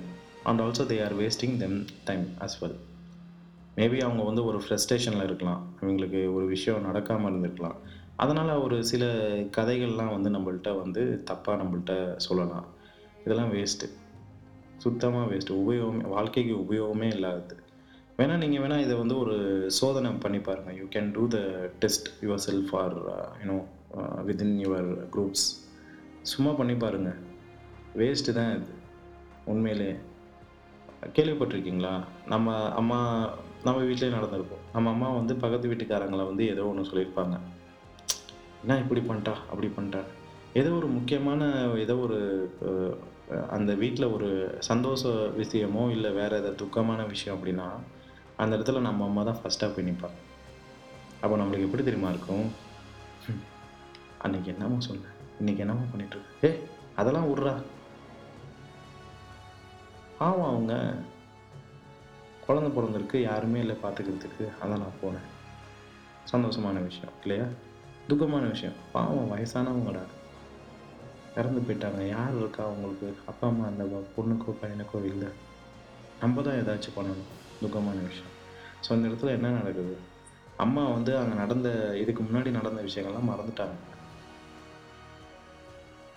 and also they are wasting them time as well maybe அவங்க வந்து ஒரு ஃப்ரெஸ்ட்ரேஷனில் இருக்கலாம். அவங்களுக்கு ஒரு விஷயம் நடக்காமல் இருந்திருக்கலாம். அதனால் ஒரு சில கதைகள்லாம் வந்து நம்மள்ட்ட வந்து தப்பாக நம்மள்ட்ட சொல்லலாம். இதெல்லாம் வேஸ்ட்டு சுத்தமாக வேஸ்ட்டு உபயோகமே வாழ்க்கைக்கு உபயோகமே இல்லாதது. வேணால் நீங்கள் வேணால் இதை வந்து ஒரு சோதனை பண்ணி பாருங்கள் you can do the test yourself or you know within your groups சும்மா பண்ணி பாருங்கள் வேஸ்ட்டு தான் இது. உண்மையிலே. கேள்விப்பட்டிருக்கீங்களா? நம்ம அம்மா நம்ம வீட்டிலே நடந்திருப்போம் நம்ம அம்மா வந்து பக்கத்து வீட்டுக்காரங்களை வந்து ஏதோ ஒன்று சொல்லியிருப்பாங்க. என்ன இப்படி பண்ணிட்டா அப்படி பண்ணிட்டா ஏதோ ஒரு முக்கியமான ஏதோ ஒரு அந்த வீட்டில் ஒரு சந்தோஷ விஷயமோ இல்லை வேற ஏதாவது துக்கமான விஷயம் அப்படின்னா அந்த இடத்துல நம்ம அம்மா தான் ஃபஸ்ட்டாக போய் நிற்பாங்க அப்போ நம்மளுக்கு எப்படி தெரியுமா இருக்கும்? அன்னைக்கு என்னமோ சொன்னேன் இன்னைக்கு என்னமோ பண்ணிட்டு இருக்கு. ஏ அதெல்லாம் விட்றா. ஆமாம் அவங்க. குழந்த பிறந்திருக்கு யாருமே இல்லை பார்த்துக்கிறதுக்கு அதான் நான் போனேன். சந்தோஷமான விஷயம் இல்லையா? துக்கமான விஷயம். பாவம் வயசானவங்கடா. இறந்து போயிட்டாங்க. யார் இருக்கா அவங்களுக்கு அப்பா அம்மா அந்த பொண்ணுக்கோ பையனுக்கோ இல்லை. நம்ம தான் ஏதாச்சும் பண்ணணும். துக்கமான விஷயம். ஸோ அந்த இடத்துல என்ன நடக்குது? அம்மா வந்து அங்கே நடந்த இதுக்கு முன்னாடி நடந்த விஷயங்கள்லாம் மறந்துட்டாங்க.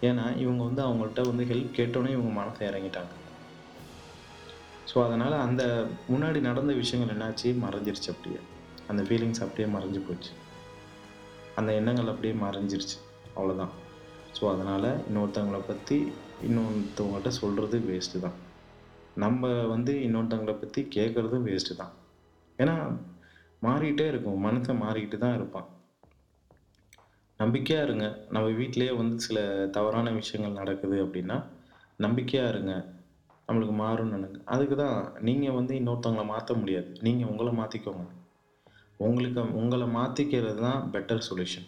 ஏன்னா இவங்க வந்து அவங்கள்ட்ட வந்து ஹெல்ப் கேட்டோன்னே இவங்க மனசை இறங்கிட்டாங்க. ஸோ அதனால் அந்த முன்னாடி நடந்த விஷயங்கள் என்னாச்சு? மறைஞ்சிருச்சு அப்படியே. அந்த ஃபீலிங்ஸ் அப்படியே மறைஞ்சு போச்சு. அந்த எண்ணங்கள் அப்படியே மறைஞ்சிருச்சு. அவ்வளோதான் ஸோ அதனால் இன்னொருத்தவங்களை பற்றி இன்னொருத்தவங்கள்ட்ட சொல்கிறது வேஸ்ட்டு தான். நம்ம வந்து இன்னொருத்தவங்களை பற்றி கேட்குறதும் வேஸ்ட்டு தான். ஏன்னா மாறிக்கிட்டே இருக்கும். மனுஷன் மாறிக்கிட்டு தான் இருப்பான். நம்பிக்கையாக இருங்க. நம்ம வீட்டிலேயே வந்து சில தவறான விஷயங்கள் நடக்குது அப்படின்னா நம்பிக்கையாக இருங்க. நம்மளுக்கு மாறும்னு நினைங்க. அதுக்கு தான் நீங்கள் வந்து இன்னொருத்தவங்கள மாற்ற முடியாது. நீங்கள் உங்களை மாற்றிக்கோங்க உங்களுக்கு உங்களை மாற்றிக்கிறது தான் பெட்டர் சொல்யூஷன்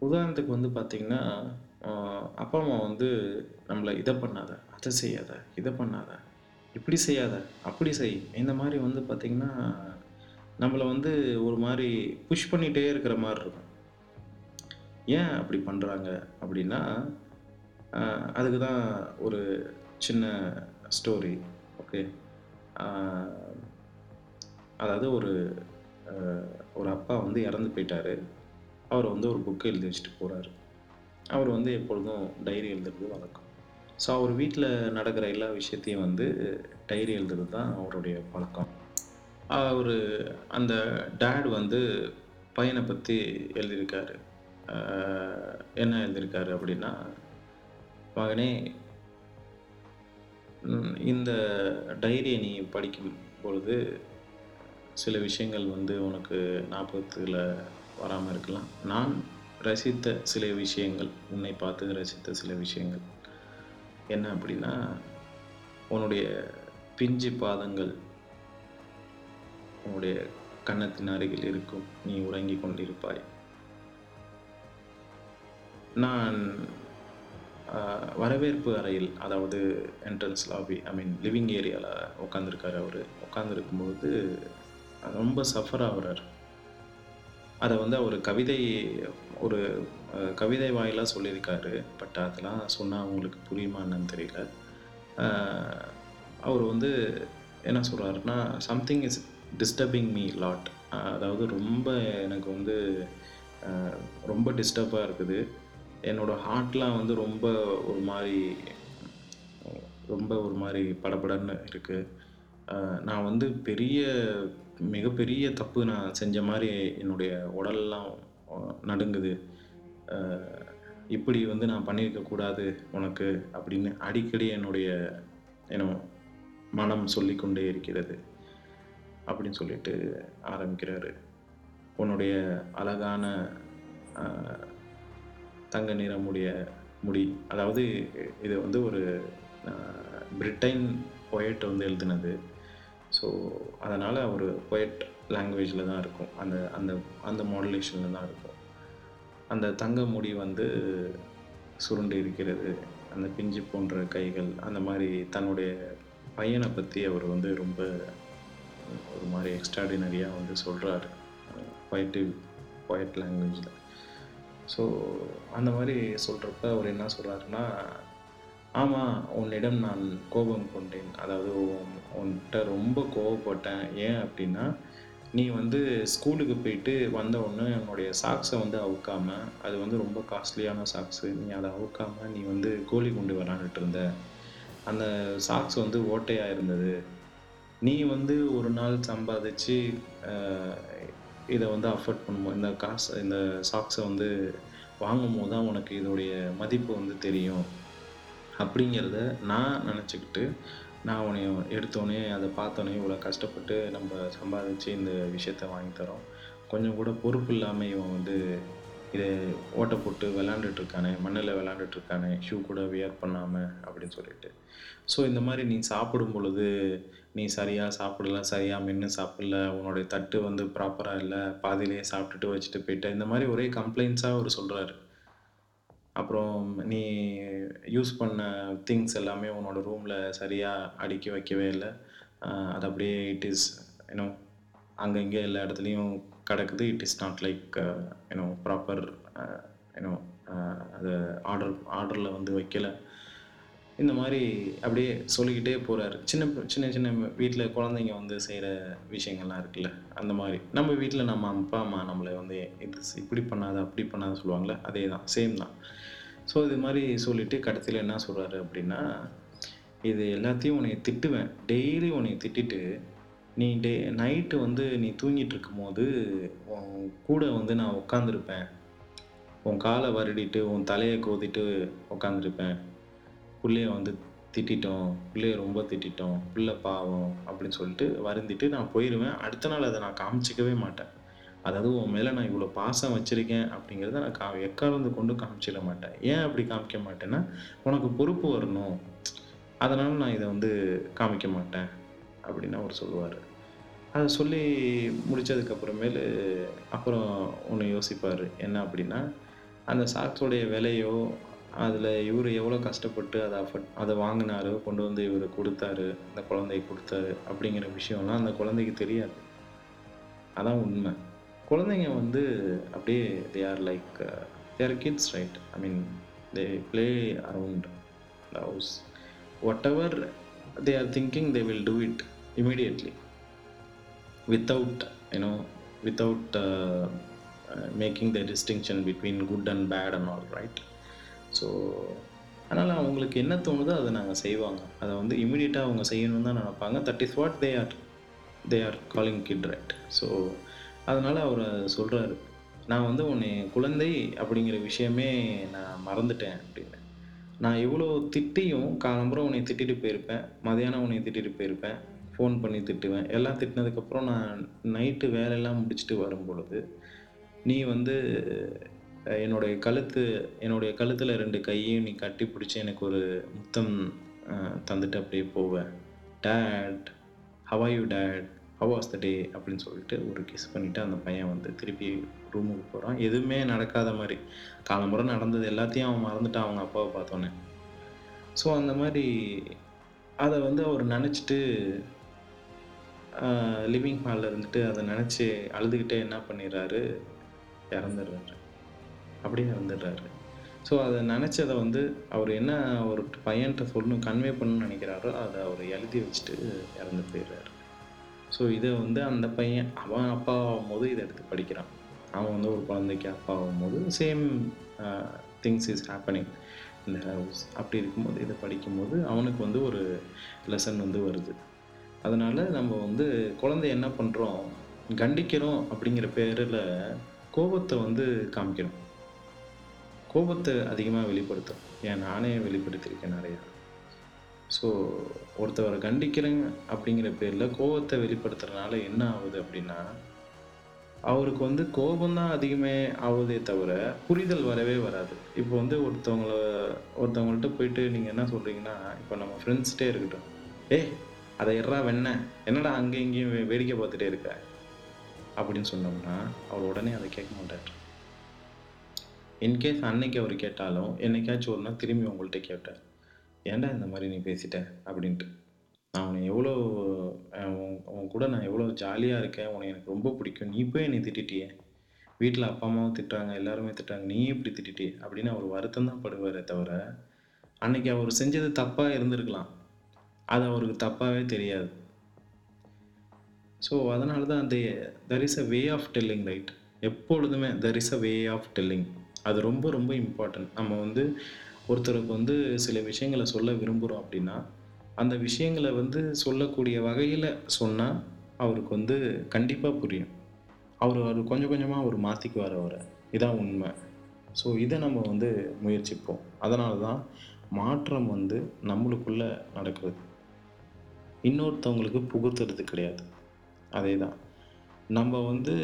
உதாரணத்துக்கு வந்து பார்த்தீங்கன்னா அப்பா அம்மா வந்து நம்மளை இதை பண்ணாத அதை செய்யாத இதை பண்ணாத இப்படி செய்யாத அப்படி செய் இந்த மாதிரி வந்து பார்த்திங்கன்னா நம்மளை வந்து ஒரு மாதிரி புஷ் பண்ணிகிட்டே இருக்கிற மாதிரி இருக்கும். ஏன் அப்படி பண்ணுறாங்க அப்படின்னா அதுக்கு தான் ஒரு சின்ன ஸ்டோரி ஓகே அதாவது ஒரு ஒரு அப்பா வந்து இறந்து போயிட்டாரு. அவர் வந்து ஒரு புக்கு எழுதி வச்சுட்டு போகிறாரு அவர் வந்து எப்பொழுதும் டைரி எழுதுறது வழக்கம். ஸோ அவர் வீட்டில் நடக்கிற எல்லா விஷயத்தையும் வந்து டைரி எழுதுறது தான் அவருடைய பழக்கம். அவர் அந்த டேட் வந்து பையனை பற்றி எழுதியிருக்காரு. என்ன எழுதியிருக்காரு அப்படின்னா மகனே இந்த டைரியை நீ படிக்கும் பொழுது சில விஷயங்கள் வந்து உனக்கு ஞாபகத்தில் வராமல் இருக்கலாம். நான் ரசித்த சில விஷயங்கள் உன்னை பார்த்து ரசித்த சில விஷயங்கள். என்ன அப்படின்னா உன்னுடைய பிஞ்சு பாதங்கள் உன்னுடைய கன்னத்தின் அருகில் இருக்கும். நீ உறங்கிக் கொண்டிருப்பாய். நான் வரவேற்பு அறையில் அதாவது entrance lobby I mean living ஏரியாவில் உட்காந்துருக்காரு அவர். உட்காந்துருக்கும்போது ரொம்ப சஃபர் ஆகுறார். அதை வந்து அவர் கவிதை ஒரு கவிதை வாயிலாக சொல்லியிருக்காரு. பட் அதெல்லாம் சொன்னால் அவங்களுக்கு புரியுமா என்னன்னு தெரியல. அவர் வந்து என்ன சொல்கிறாருன்னா something is disturbing me lot அதாவது ரொம்ப எனக்கு வந்து ரொம்ப டிஸ்டர்பாக இருக்குது. என்னோடய ஹார்ட்லாம் வந்து ரொம்ப ஒரு மாதிரி ரொம்ப ஒரு மாதிரி படபடன்னு இருக்குது நான் வந்து பெரிய மிகப்பெரிய தப்பு நான் செஞ்ச மாதிரி என்னுடைய உடலெல்லாம் நடுங்குது. இப்படி வந்து நான் பண்ணியிருக்க கூடாது உனக்கு அப்படின்னு அடிக்கடி என்னுடைய என்ன மனம் சொல்லிக்கொண்டே இருக்கிறது அப்படின்னு சொல்லிட்டு ஆரம்பிக்கிறாரு. உன்னுடைய அழகான தங்க நிறமுடைய முடி அதாவது இது வந்து ஒரு பிரிட்டைன் பிரிட்டன் பொயட் வந்து எழுதினது. ஸோ அதனால் ஒரு பொயட் லாங்குவேஜில் தான் இருக்கும். அந்த அந்த அந்த மாடுலேஷனில் தான் இருக்கும். அந்த தங்க முடி வந்து சுருண்டு இருக்கிறது. அந்த பிஞ்சு போன்ற கைகள் அந்த மாதிரி தன்னுடைய பையனை பற்றி அவர் வந்து ரொம்ப ஒரு மாதிரி எக்ஸ்ட்ராடினரியாக வந்து சொல்கிறாரு பொயட்டிவ் பொயட் லாங்குவேஜில் ஸோ அந்த மாதிரி சொல்கிறப்ப அவர் என்ன சொல்கிறாருன்னா ஆமாம் உன்னிடம் நான் கோபம் கொண்டேன். அதாவது உன் ரொம்ப கோவப்பட்டேன். ஏன் அப்படின்னா நீ வந்து ஸ்கூலுக்கு போயிட்டு வந்த உடனே என்னுடைய சாக்ஸை வந்து அவுக்காம, அது வந்து ரொம்ப காஸ்ட்லியான சாக்ஸு. நீ அதை அவுக்காம நீ வந்து கோழி குண்டு விளையாண்டுட்டு இருந்த. அந்த சாக்ஸ் வந்து ஓட்டையாக இருந்தது. நீ வந்து ஒரு நாள் சம்பாதிச்சு இதை வந்து அஃபோர்ட் பண்ணும்போது இந்த காசு இந்த சாக்ஸை வந்து வாங்கும்போது தான் உனக்கு இதோடைய மதிப்பு வந்து தெரியும். அப்படிங்கிறத நான் நினச்சிக்கிட்டு நான் உன்னைய எடுத்தோடனே அதை பார்த்தோன்னே இவ்வளோ கஷ்டப்பட்டு நம்ம சம்பாதிச்சு இந்த விஷயத்த வாங்கி தரோம் கொஞ்சம் கூட பொறுப்பு இல்லாமல் இவன் வந்து இதை ஓட்ட போட்டு விளாண்டுட்ருக்கானே மண்ணில் விளாண்டுட்ருக்கானே ஷூ கூட வியர் பண்ணாமல் அப்படின்னு சொல்லிட்டு. ஸோ இந்த மாதிரி நீ சாப்பிடும் பொழுது, நீ சரியாக சாப்பிடல, சரியாக மென்று சாப்பிடல, உன்னோடைய தட்டு வந்து ப்ராப்பராக இல்லை பாதியிலேயே சாப்பிட்டுட்டு வச்சுட்டு போயிட்ட. இந்த மாதிரி ஒரே கம்ப்ளைண்ட்ஸாக அவர் சொல்கிறாரு அப்புறம் நீ யூஸ் பண்ண திங்ஸ் எல்லாமே உன்னோட ரூமில் சரியாக அடுக்கி வைக்கவே இல்லை அது அப்படியே இட் இஸ் யூனோ அங்கங்கே எல்லா இடத்துலையும் கிடக்குது. It is not like you know proper you know அது ஆர்டர் ஆர்டரில் வந்து வைக்கலை இந்த மாதிரி அப்படியே சொல்லிக்கிட்டே போகிறாரு சின்ன சின்ன சின்ன வீட்டில் குழந்தைங்க வந்து செய்கிற விஷயங்கள்லாம் இருக்குல்ல, அந்த மாதிரி நம்ம வீட்டில் நம்ம அப்பா, அம்மா நம்மளை வந்து இது இப்படி பண்ணாத, அப்படி பண்ணாத சொல்லுவாங்களே அதே தான். சேம் தான். ஸோ இது மாதிரி சொல்லிட்டு கடைசியில் என்ன சொல்கிறாரு அப்படின்னா, "இது எல்லாத்தையும் உன்னைய திட்டுவேன். டெய்லி உன்னை திட்டிட்டு, நீ டே நைட்டு வந்து நீ தூங்கிட்டு இருக்கும்போது, உன் கூட வந்து நான் உட்காந்துருப்பேன். உன் காலை வருடிட்டு, உன் தலையை கோதிட்டு உட்காந்துருப்பேன். பிள்ளைய வந்து திட்டிட்டோம். பிள்ளைய ரொம்ப திட்டிட்டோம். பிள்ளை பாவம்." அப்படின்னு சொல்லிட்டு வருந்திட்டு நான் போயிடுவேன் அடுத்த நாள் அதை நான் காமிச்சிக்கவே மாட்டேன். அதாவது உன் மேலே நான் இவ்வளோ பாசம் வச்சிருக்கேன் அப்படிங்கிறத நான் கா எக்காரணத்த கொண்டும் காமிச்சிட மாட்டேன். ஏன் அப்படி காமிக்க மாட்டேன்னா, உனக்கு பொறுப்பு வரணும். அதனால் நான் இதை வந்து காமிக்க மாட்டேன். அப்படின்னு அவர் சொல்லுவார் அதை சொல்லி முடித்ததுக்கப்புறமேலு அப்புறம் ஒன்று யோசிப்பார் என்ன அப்படின்னா, அந்த சாக்ஸோடைய விலையோ, அதில் இவர் எவ்வளோ கஷ்டப்பட்டு அதை அஃபர்ட் அதை வாங்கினாரு கொண்டு வந்து இவர் கொடுத்தாரு அந்த குழந்தைக்கு கொடுத்தாரு அப்படிங்கிற விஷயம்லாம் அந்த குழந்தைக்கு தெரியாது. அதான் உண்மை குழந்தைங்க வந்து அப்படியே they are like they are kids right? I mean they play around the house. Ever they are thinking they will do it immediately without you know without making the distinction between good and bad and all right? So அதனால் அவங்களுக்கு என்ன தோணுதோ அதை நாங்கள் செய்வாங்க. அதை வந்து இமீடியட்டாக அவங்க செய்யணும்னு தான் நினைப்பாங்க that is what they are they are calling kid right? So அதனால் அவர் சொல்கிறாரு "நான் வந்து உன்னைய குழந்தை அப்படிங்கிற விஷயமே நான் மறந்துட்டேன்" அப்படின்னு. நான் இவ்வளோ திட்டியும் காலம்பர உன்னை திட்டிட்டு போயிருப்பேன். மதியானம் உன்னைய திட்டிட்டு போயிருப்பேன். ஃபோன் பண்ணி திட்டுவேன். எல்லாம் திட்டினதுக்கப்புறம் நான் நைட்டு வேலையெல்லாம் முடிச்சுட்டு வரும்பொழுது, நீ வந்து என்னுடைய கழுத்து என்னுடைய கழுத்தில் ரெண்டு கையையும் நீ கட்டிப்பிடிச்சு எனக்கு ஒரு முத்தம் தந்துட்டு அப்படியே போவேன் dad how dad you how was the day?" அப்படின்னு சொல்லிட்டு ஒரு கிஸ் பண்ணிவிட்டு அந்த பையன் வந்து திருப்பி ரூமுக்கு போகிறான் எதுவுமே நடக்காத மாதிரி. காலம்பர நடந்தது எல்லாத்தையும் அவன் மறந்துட்டான் அவங்க அப்பாவை பார்த்தோன்னே. ஸோ அந்த மாதிரி அதை வந்து அவர் நினச்சிட்டு லிவிங் ஹாலில் இருந்துட்டு அதை நினச்சி அழுதுகிட்டே என்ன பண்ணிடுறாரு? இறந்துடுறாரு. அப்படியே இறந்துடுறாரு. ஸோ அதை நினச்சதை வந்து அவர் என்ன ஒரு பையன்ட்ட சொல்லணும் கன்வே பண்ணணும்னு நினைக்கிறாரோ அதை அவர் எழுதி வச்சுட்டு இறந்து போயிடுறாரு. ஸோ இதை வந்து அந்த பையன் அவன் அப்பா ஆகும்போது இதை எடுத்து படிக்கிறான். அவன் வந்து ஒரு குழந்தைக்கு அப்பாவாகும்போது சேம் திங்ஸ் இஸ் ஹேப்பனிங் இந்த ஹவுஸ். அப்படி இருக்கும்போது இதை படிக்கும்போது அவனுக்கு வந்து ஒரு லெசன் வந்து வருது. அதனால் நம்ம வந்து குழந்தைய என்ன பண்ணுறோம் கண்டிக்கிறோம் அப்படிங்கிற பேரில் கோபத்தை வந்து காமிக்கிறோம். கோபத்தை அதிகமாக வெளிப்படுத்தும் ஏன் நானே வெளிப்படுத்தியிருக்கேன் நிறையா ஸோ ஒருத்தவரை கண்டிக்கிறேங்க அப்படிங்கிற பேரில் கோபத்தை வெளிப்படுத்துறதுனால என்ன ஆகுது அப்படின்னா, அவருக்கு வந்து கோபம் தான் அதிகமே ஆகுதே தவிர, புரிதல் வரவே வராது. இப்போ வந்து ஒருத்தவங்கள ஒருத்தவங்கள்ட்ட போயிட்டு நீங்கள் என்ன சொல்கிறீங்கன்னா இப்போ நம்ம ஃப்ரெண்ட்ஸ்கிட்டே இருக்கட்டும். ஏ அதை எறா வெண்ண. என்னடா அங்கேயும் இங்கேயும் வேடிக்கை பார்த்துட்டே இருக்க?" அப்படின்னு சொன்னோம்னா, அவர் உடனே அதை கேட்க மாட்டார் இன்கேஸ் அன்னைக்கு அவர் கேட்டாலும், என்னைக்காச்சும் ஒரு நாள் திரும்பி உங்கள்கிட்ட கேட்டார். "ஏன்டா இந்த மாதிரி நீ பேசிட்ட?" அப்படின்ட்டு. "நான் உன்ன எவ்வளோ உன் உன் கூட நான் எவ்வளோ ஜாலியாக இருக்கேன். உனக்கு எனக்கு ரொம்ப பிடிக்கும். நீ போய் என்னை திட்டிட்டியே. வீட்டில் அப்பா, அம்மாவும் திட்டுறாங்க. எல்லாருமே திட்டுறாங்க. நீயும் இப்படி திட்டிட்டியே." அப்படின்னு அவர் வருத்தம் தான் படுவாரே தவிர, அன்னைக்கு அவர் செஞ்சது தப்பாக இருந்திருக்கலாம் அது அவருக்கு தப்பாகவே தெரியாது ஸோ அதனால தான் அந்த there is a way of telling right எப்பொழுதுமே there is a way of telling அது ரொம்ப ரொம்ப இம்பார்ட்டன்ட் நம்ம வந்து ஒருத்தருக்கு வந்து சில விஷயங்களை சொல்ல விரும்புகிறோம் அப்படின்னா அந்த விஷயங்களை வந்து சொல்லக்கூடிய வகையில் சொன்னால் அவருக்கு வந்து கண்டிப்பாக புரியும். அவர் அவர் கொஞ்சம் கொஞ்சமாக அவர் மாற்றிக்குவார் அவரை. இதான் உண்மை. ஸோ இதை நம்ம வந்து முயற்சிப்போம். அதனால தான் மாற்றம் வந்து நம்மளுக்குள்ளே நடக்கிறது இன்னொருத்தவங்களுக்கு புகுத்துறது கிடையாது. அதே தான் நம்ம வந்து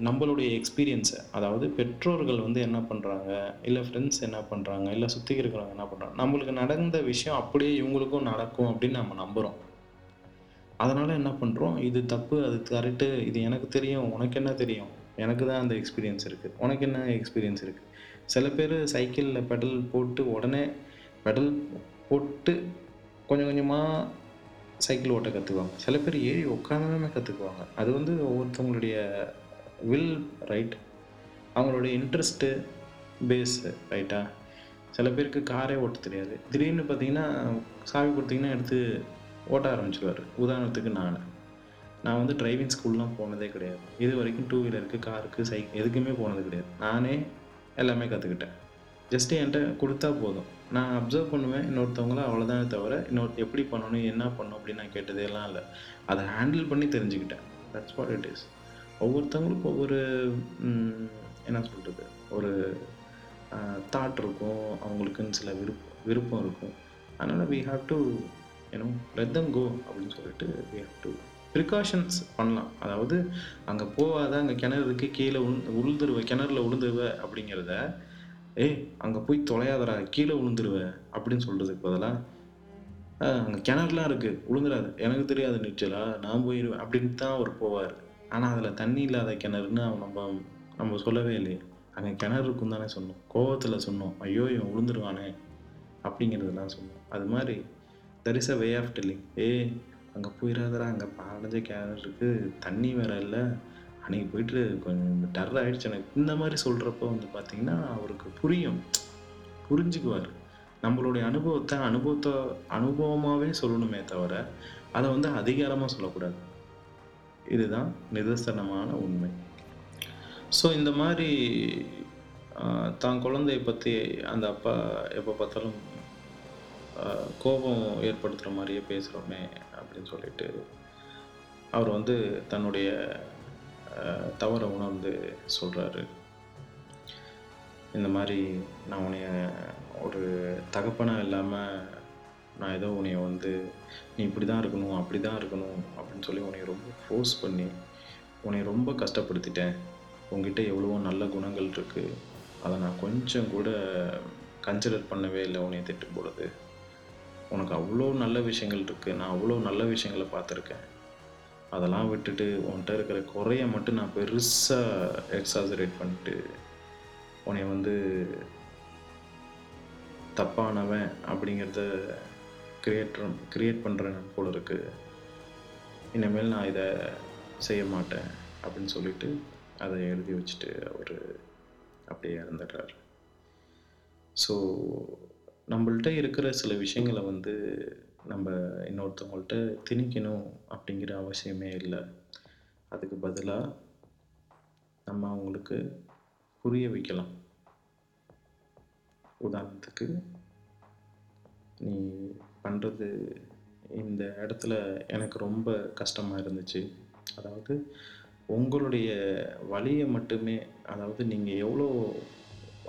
நம்மளுடைய எக்ஸ்பீரியன்ஸை அதாவது பெற்றோர்கள் வந்து என்ன பண்ணுறாங்க இல்லை ஃப்ரெண்ட்ஸ் என்ன பண்ணுறாங்க இல்லை சுற்றி இருக்கிறவங்க என்ன பண்ணுறாங்க நம்மளுக்கு நடந்த விஷயம் அப்படியே இவங்களுக்கும் நடக்கும் அப்படின்னு நம்ம நம்புகிறோம் அதனால் என்ன பண்ணுறோம் இது தப்பு அது கரெக்டு இது எனக்கு தெரியும் உனக்கு என்ன தெரியும்? எனக்கு தான் அந்த எக்ஸ்பீரியன்ஸ் இருக்குது உனக்கு என்ன எக்ஸ்பீரியன்ஸ் இருக்குது சில பேர் சைக்கிளில் பெடல் போட்டு உடனே பெடல் போட்டு கொஞ்சம் கொஞ்சமாக சைக்கிள் ஓட்ட கற்றுக்குவாங்க சில பேர் ஏறி உட்காந்துமே கற்றுக்குவாங்க அது வந்து ஒவ்வொருத்தவங்களுடைய வில் ரைட் அவங்களுடைய இன்ட்ரெஸ்ட்டு பேஸு ரைட்டா சில பேருக்கு காரே ஓட்ட தெரியாது. திடீர்னு பார்த்தீங்கன்னா சாவி கொடுத்தீங்கன்னா எடுத்து ஓட்ட ஆரம்பிச்சிடுவார் உதாரணத்துக்கு நான். நான் வந்து டிரைவிங் ஸ்கூல்லாம் போனதே கிடையாது. இது வரைக்கும் டூ வீலருக்கு காருக்கு சைக்கிள் எதுக்குமே போனது கிடையாது. நானே எல்லாமே கற்றுக்கிட்டேன் ஜஸ்ட்டு என்கிட்ட கொடுத்தா போதும். நான் அப்சர்வ் பண்ணுவேன். இன்னொருத்தவங்கள அவ்வளோதானே தவிர இன்னொரு எப்படி பண்ணணும் என்ன பண்ணணும் அப்படின்னு நான் கேட்டதே எல்லாம் இல்லை. அதை ஹேண்டில் பண்ணி தெரிஞ்சுக்கிட்டேன். தட்ஸ் வாட் இட் இஸ் ஒவ்வொருத்தவங்களுக்கும் ஒவ்வொரு என்ன சொல்கிறது ஒரு தாட் இருக்கும். அவங்களுக்குன்னு சில விருப்பம் விருப்பம் இருக்கும். அதனால் we have to ஏன்னோ let them go அப்படின்னு சொல்லிட்டு வி ஹாவ் டு ப்ரிகாஷன்ஸ் பண்ணலாம். அதாவது அங்கே போகாத அங்கே கிணறு இருக்குது கீழே உள் உளுந்துருவ கிணறுல உளுந்துருவ அப்படிங்கிறத ஏய் அங்கே போய் தொலையாதடா கீழே விழுந்துருவ அப்படின்னு சொல்கிறதுக்கு பதிலாக அங்கே கிணறுலாம் இருக்குது விழுந்துடாது எனக்கு தெரியாது நீச்சலா நான் போயிடுவேன் அப்படின்னு தான் அவர் போவார். ஆனால் அதில் தண்ணி இல்லாத கிணறுன்னு அவன் நம்ம நம்ம சொல்லவே இல்லையே. அங்கே கிணறு இருக்கும் தானே சொன்னோம். கோவத்தில் சொன்னோம் ஐயோ இவன் விழுந்துருவானே அப்படிங்கிறதுலாம் சொன்னோம். அது மாதிரி there is a way of telling ஏ அங்கே போயிடாதடா அங்கே பாலஞ்ச கிணறு இருக்குது தண்ணி வேற இல்லை அன்றைக்கி போயிட்டு கொஞ்சம் டர் ஆகிடுச்சு எனக்கு இந்த மாதிரி சொல்கிறப்ப வந்து பார்த்திங்கன்னா அவருக்கு புரியும். புரிஞ்சுக்குவார். நம்மளுடைய அனுபவத்தை அனுபவத்தை அனுபவமாகவே சொல்லணுமே தவிர அதை வந்து அதிகாரமாக சொல்லக்கூடாது. இதுதான் நிதர்சனமான உண்மை. ஸோ இந்த மாதிரி தான் குழந்தைய பற்றி அந்த அப்பா எப்போ பார்த்தாலும் கோபம் ஏற்படுத்துகிற மாதிரியே பேசுகிறோமே அப்படின்னு சொல்லிட்டு அவர் வந்து தன்னுடைய தவறை உணர்ந்து சொல்கிறாரு இந்த மாதிரி நான் உன்னைய ஒரு தகப்பனாக இல்லாமல் நான் ஏதோ உன்னைய வந்து நீ இப்படி தான் இருக்கணும் அப்படி தான் இருக்கணும் அப்படின்னு சொல்லி உன்னைய ரொம்ப ஃபோர்ஸ் பண்ணி உன்னைய ரொம்ப கஷ்டப்படுத்திட்டேன். உங்ககிட்ட எவ்வளவோ நல்ல குணங்கள் இருக்குது அதை நான் கொஞ்சம் கூட கன்சிடர் பண்ணவே இல்லை உன்னைய திட்டு போடுறது உனக்கு அவ்வளோ நல்ல விஷயங்கள் இருக்குது நான் அவ்வளோ நல்ல விஷயங்களை பார்த்துருக்கேன். அதெல்லாம் விட்டுட்டு உன்கிட்ட இருக்கிற குறைய மட்டும் நான் பெருசாக எக்ஸாசரேட் பண்ணிட்டு உன்னை வந்து தப்பானவன் அப்படிங்கிறத கிரியேட் கிரியேட் பண்ணுறேன் போல இருக்குது இனிமேல் நான் இதை செய்ய மாட்டேன் அப்படின்னு சொல்லிட்டு அதை எழுதி வச்சுட்டு அவர் அப்படியே இறந்துடுறாரு. ஸோ நம்மள்ட்ட இருக்கிற சில விஷயங்களை வந்து நம்ம இன்னொருத்தவங்கள்ட்ட திணிக்கணும் அப்படிங்கிற அவசியமே இல்லை. அதுக்கு பதிலாக நம்ம அவங்களுக்கு புரிய வைக்கலாம். உதாரணத்துக்கு நீ பண்ணுறது இந்த இடத்துல எனக்கு ரொம்ப கஷ்டமாக இருந்துச்சு. அதாவது உங்களுடைய வழியை மட்டுமே அதாவது நீங்கள் எவ்வளோ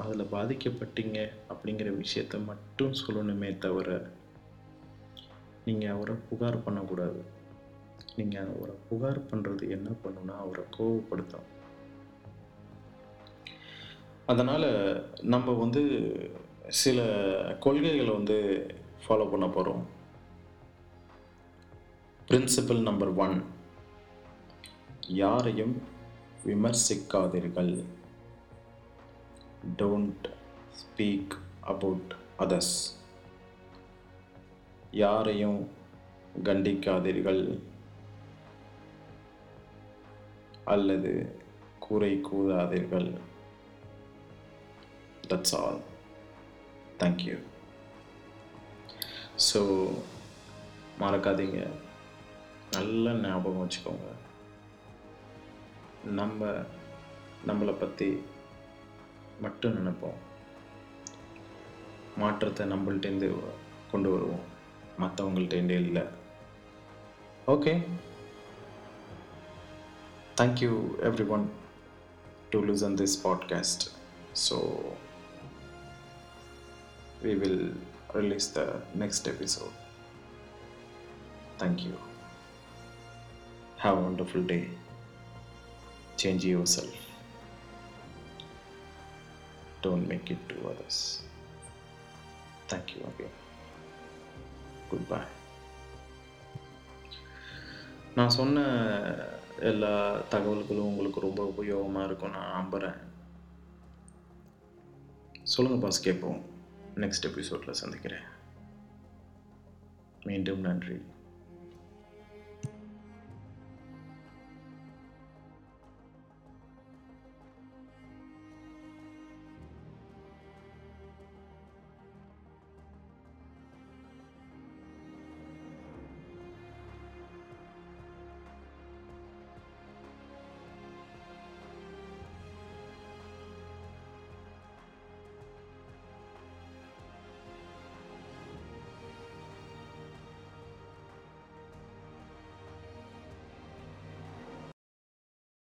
அதில் பாதிக்கப்பட்டீங்க அப்படிங்கிற விஷயத்த மட்டும் சொல்லணுமே தவிர நீங்கள் அவரை புகார் பண்ணக்கூடாது. நீங்கள் அவரை புகார் பண்ணுறது என்ன பண்ணுன்னா அவரை கோவப்படுத்தும் அதனால் நம்ம வந்து சில கொள்கைகளை வந்து ஃபாலோ பண்ண போகிறோம் பிரின்சிபல் நம்பர் ஒன் யாரையும் விமர்சிக்காதீர்கள். டோன்ட் ஸ்பீக் அபவுட் அதர்ஸ் யாரையும் கண்டிக்காதீர்கள். அல்லது கூரை கூறாதீர்கள். That's all thank you so மறக்காதீங்க. நல்ல ஞாபகம் வச்சுக்கோங்க. நம்ம நம்மளை பற்றி மட்டும் நினைப்போம். மாற்றத்தை நம்மள்டேருந்து கொண்டு வருவோம். மற்றவங்கள்ட்டேருந்தே இல்லை okay thank you everyone to listen this podcast so we will release the next episode. Thank you. Have a wonderful day. Change yourself. Don't make it to others. Thank you again. Goodbye. நான் சொன்ன எல்லா தகவல்களும் உங்களுக்கு ரொம்ப உபயோகமாக இருக்கும் நான் நம்புகிறேன் சொல்லுங்கள் பாஸ் கேட்போம். நெக்ஸ்ட் எபிசோடில் சந்திக்கிறேன். மீண்டும் நன்றி.